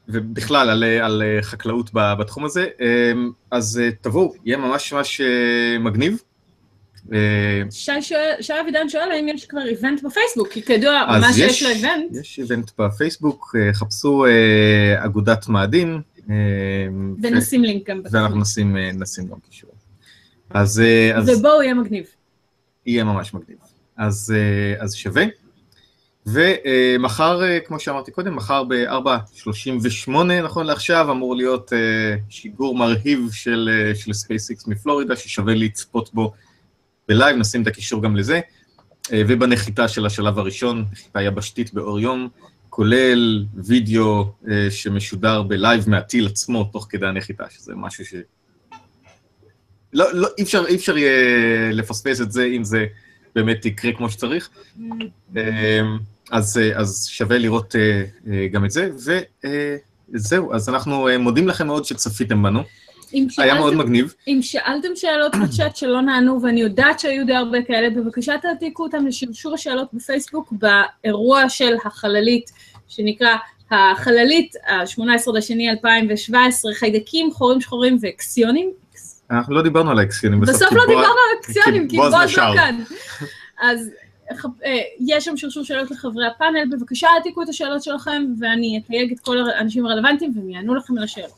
ובכלל על, על חקלאות בתחום הזה. אז תבואו, יהיה ממש ממש מגניב. שי שואל- שי אבידן שואל האם יש כבר איבנט בפייסבוק, כי כידוע, מה שיש יש- לאיבנט, יש איבנט בפייסבוק, אה, חפשו אה, אגודת מאדים. אה, ו- ונשים לינק גם ואנחנו. נשים, אה, נשים גם קישור. אז, אה, אז ובואו יהיה מגניב. יהיה ממש מגניב. אז, אה, אז שווה. ומחר, אה, כמו שאמרתי קודם, מחר ב-4.38 נכון לעכשיו, אמור להיות אה, שיגור מרהיב של, אה, של SpaceX מפלורידה, ששווה לצפות בו ב live, נשים את הקישור גם לזה. אה, ובנחיתה של השלב הראשון, נחיתה יבשתית באור יום, כולל וידאו אה, שמשודר ב live מהטיל עצמו תוך כדי הנחיתה, שזה משהו ש... לא, לא, אי אפשר, אי אפשר יהיה לפספס את זה אם זה באמת יקרה כמו שצריך. אה, אז, אה, אז שווה לראות גם את זה, וזהו, אז אנחנו מודים לכם מאוד שצפיתם בנו, אם היה מאוד שאלתם- מגניב. אם שאלתם שאלות בצ'אט שלא נענו, ואני יודעת שהיו די הרבה כאלה, בבקשה תעתיקו אותם לשרשור השאלות בפייסבוק באירוע של החללית, שנקרא החללית, ה-18 לשני 2017, חיידקים, חורים שחורים ואקסיונים. אנחנו לא דיברנו על האקסיונים בסוף כי לא דיברנו על אקסיונים, כי בועז. לא כאן. אז אה, יש שם שרשור שאלות לחברי הפאנל, בבקשה העתיקו את השאלות שלכם, ואני אתייג את כל האנשים הרלוונטיים, והם יענו לכם על השאלות.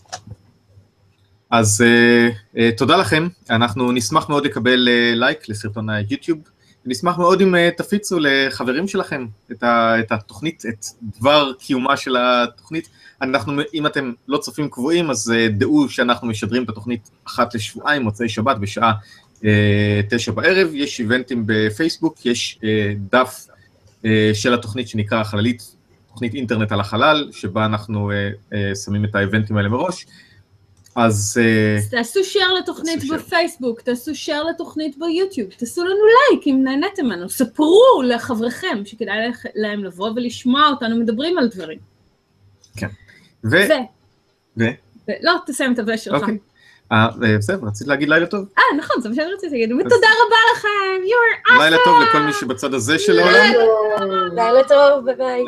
אז אה, אה, תודה לכם, אנחנו נשמח מאוד לקבל אה, לייק לסרטון היוטיוב, ונשמח מאוד אם אה, תפיצו לחברים שלכם את, ה, את התוכנית, את דבר קיומה של התוכנית. אנחנו, אם אתם לא צופים קבועים, אז אה, דעו שאנחנו משדרים את התוכנית אחת לשבועיים, מוצאי שבת בשעה אה, תשע בערב, יש איבנטים בפייסבוק, יש אה, דף אה, של התוכנית שנקרא החללית, תוכנית אינטרנט על החלל, שבה אנחנו אה, אה, שמים את האיבנטים האלה מראש. אז אה, אז תעשו share לתוכנית. בפייסבוק, תעשו share לתוכנית ביוטיוב, תעשו לנו לייק אם נהניתם ממנו, ספרו לחבריכם שכדאי להם לבוא ולשמוע אותנו מדברים על דברים. ו... ו... ו... ו- לא, תסיים את הווה שלך. אוקיי. אה, אה, בסדר, רצית להגיד לילה טוב? אה, נכון, זה מה שאני רציתי להגיד. ותודה רבה לכם, you're לילה טוב לכל מי שבצד הזה של העולם. לילה טוב, ביי ביי.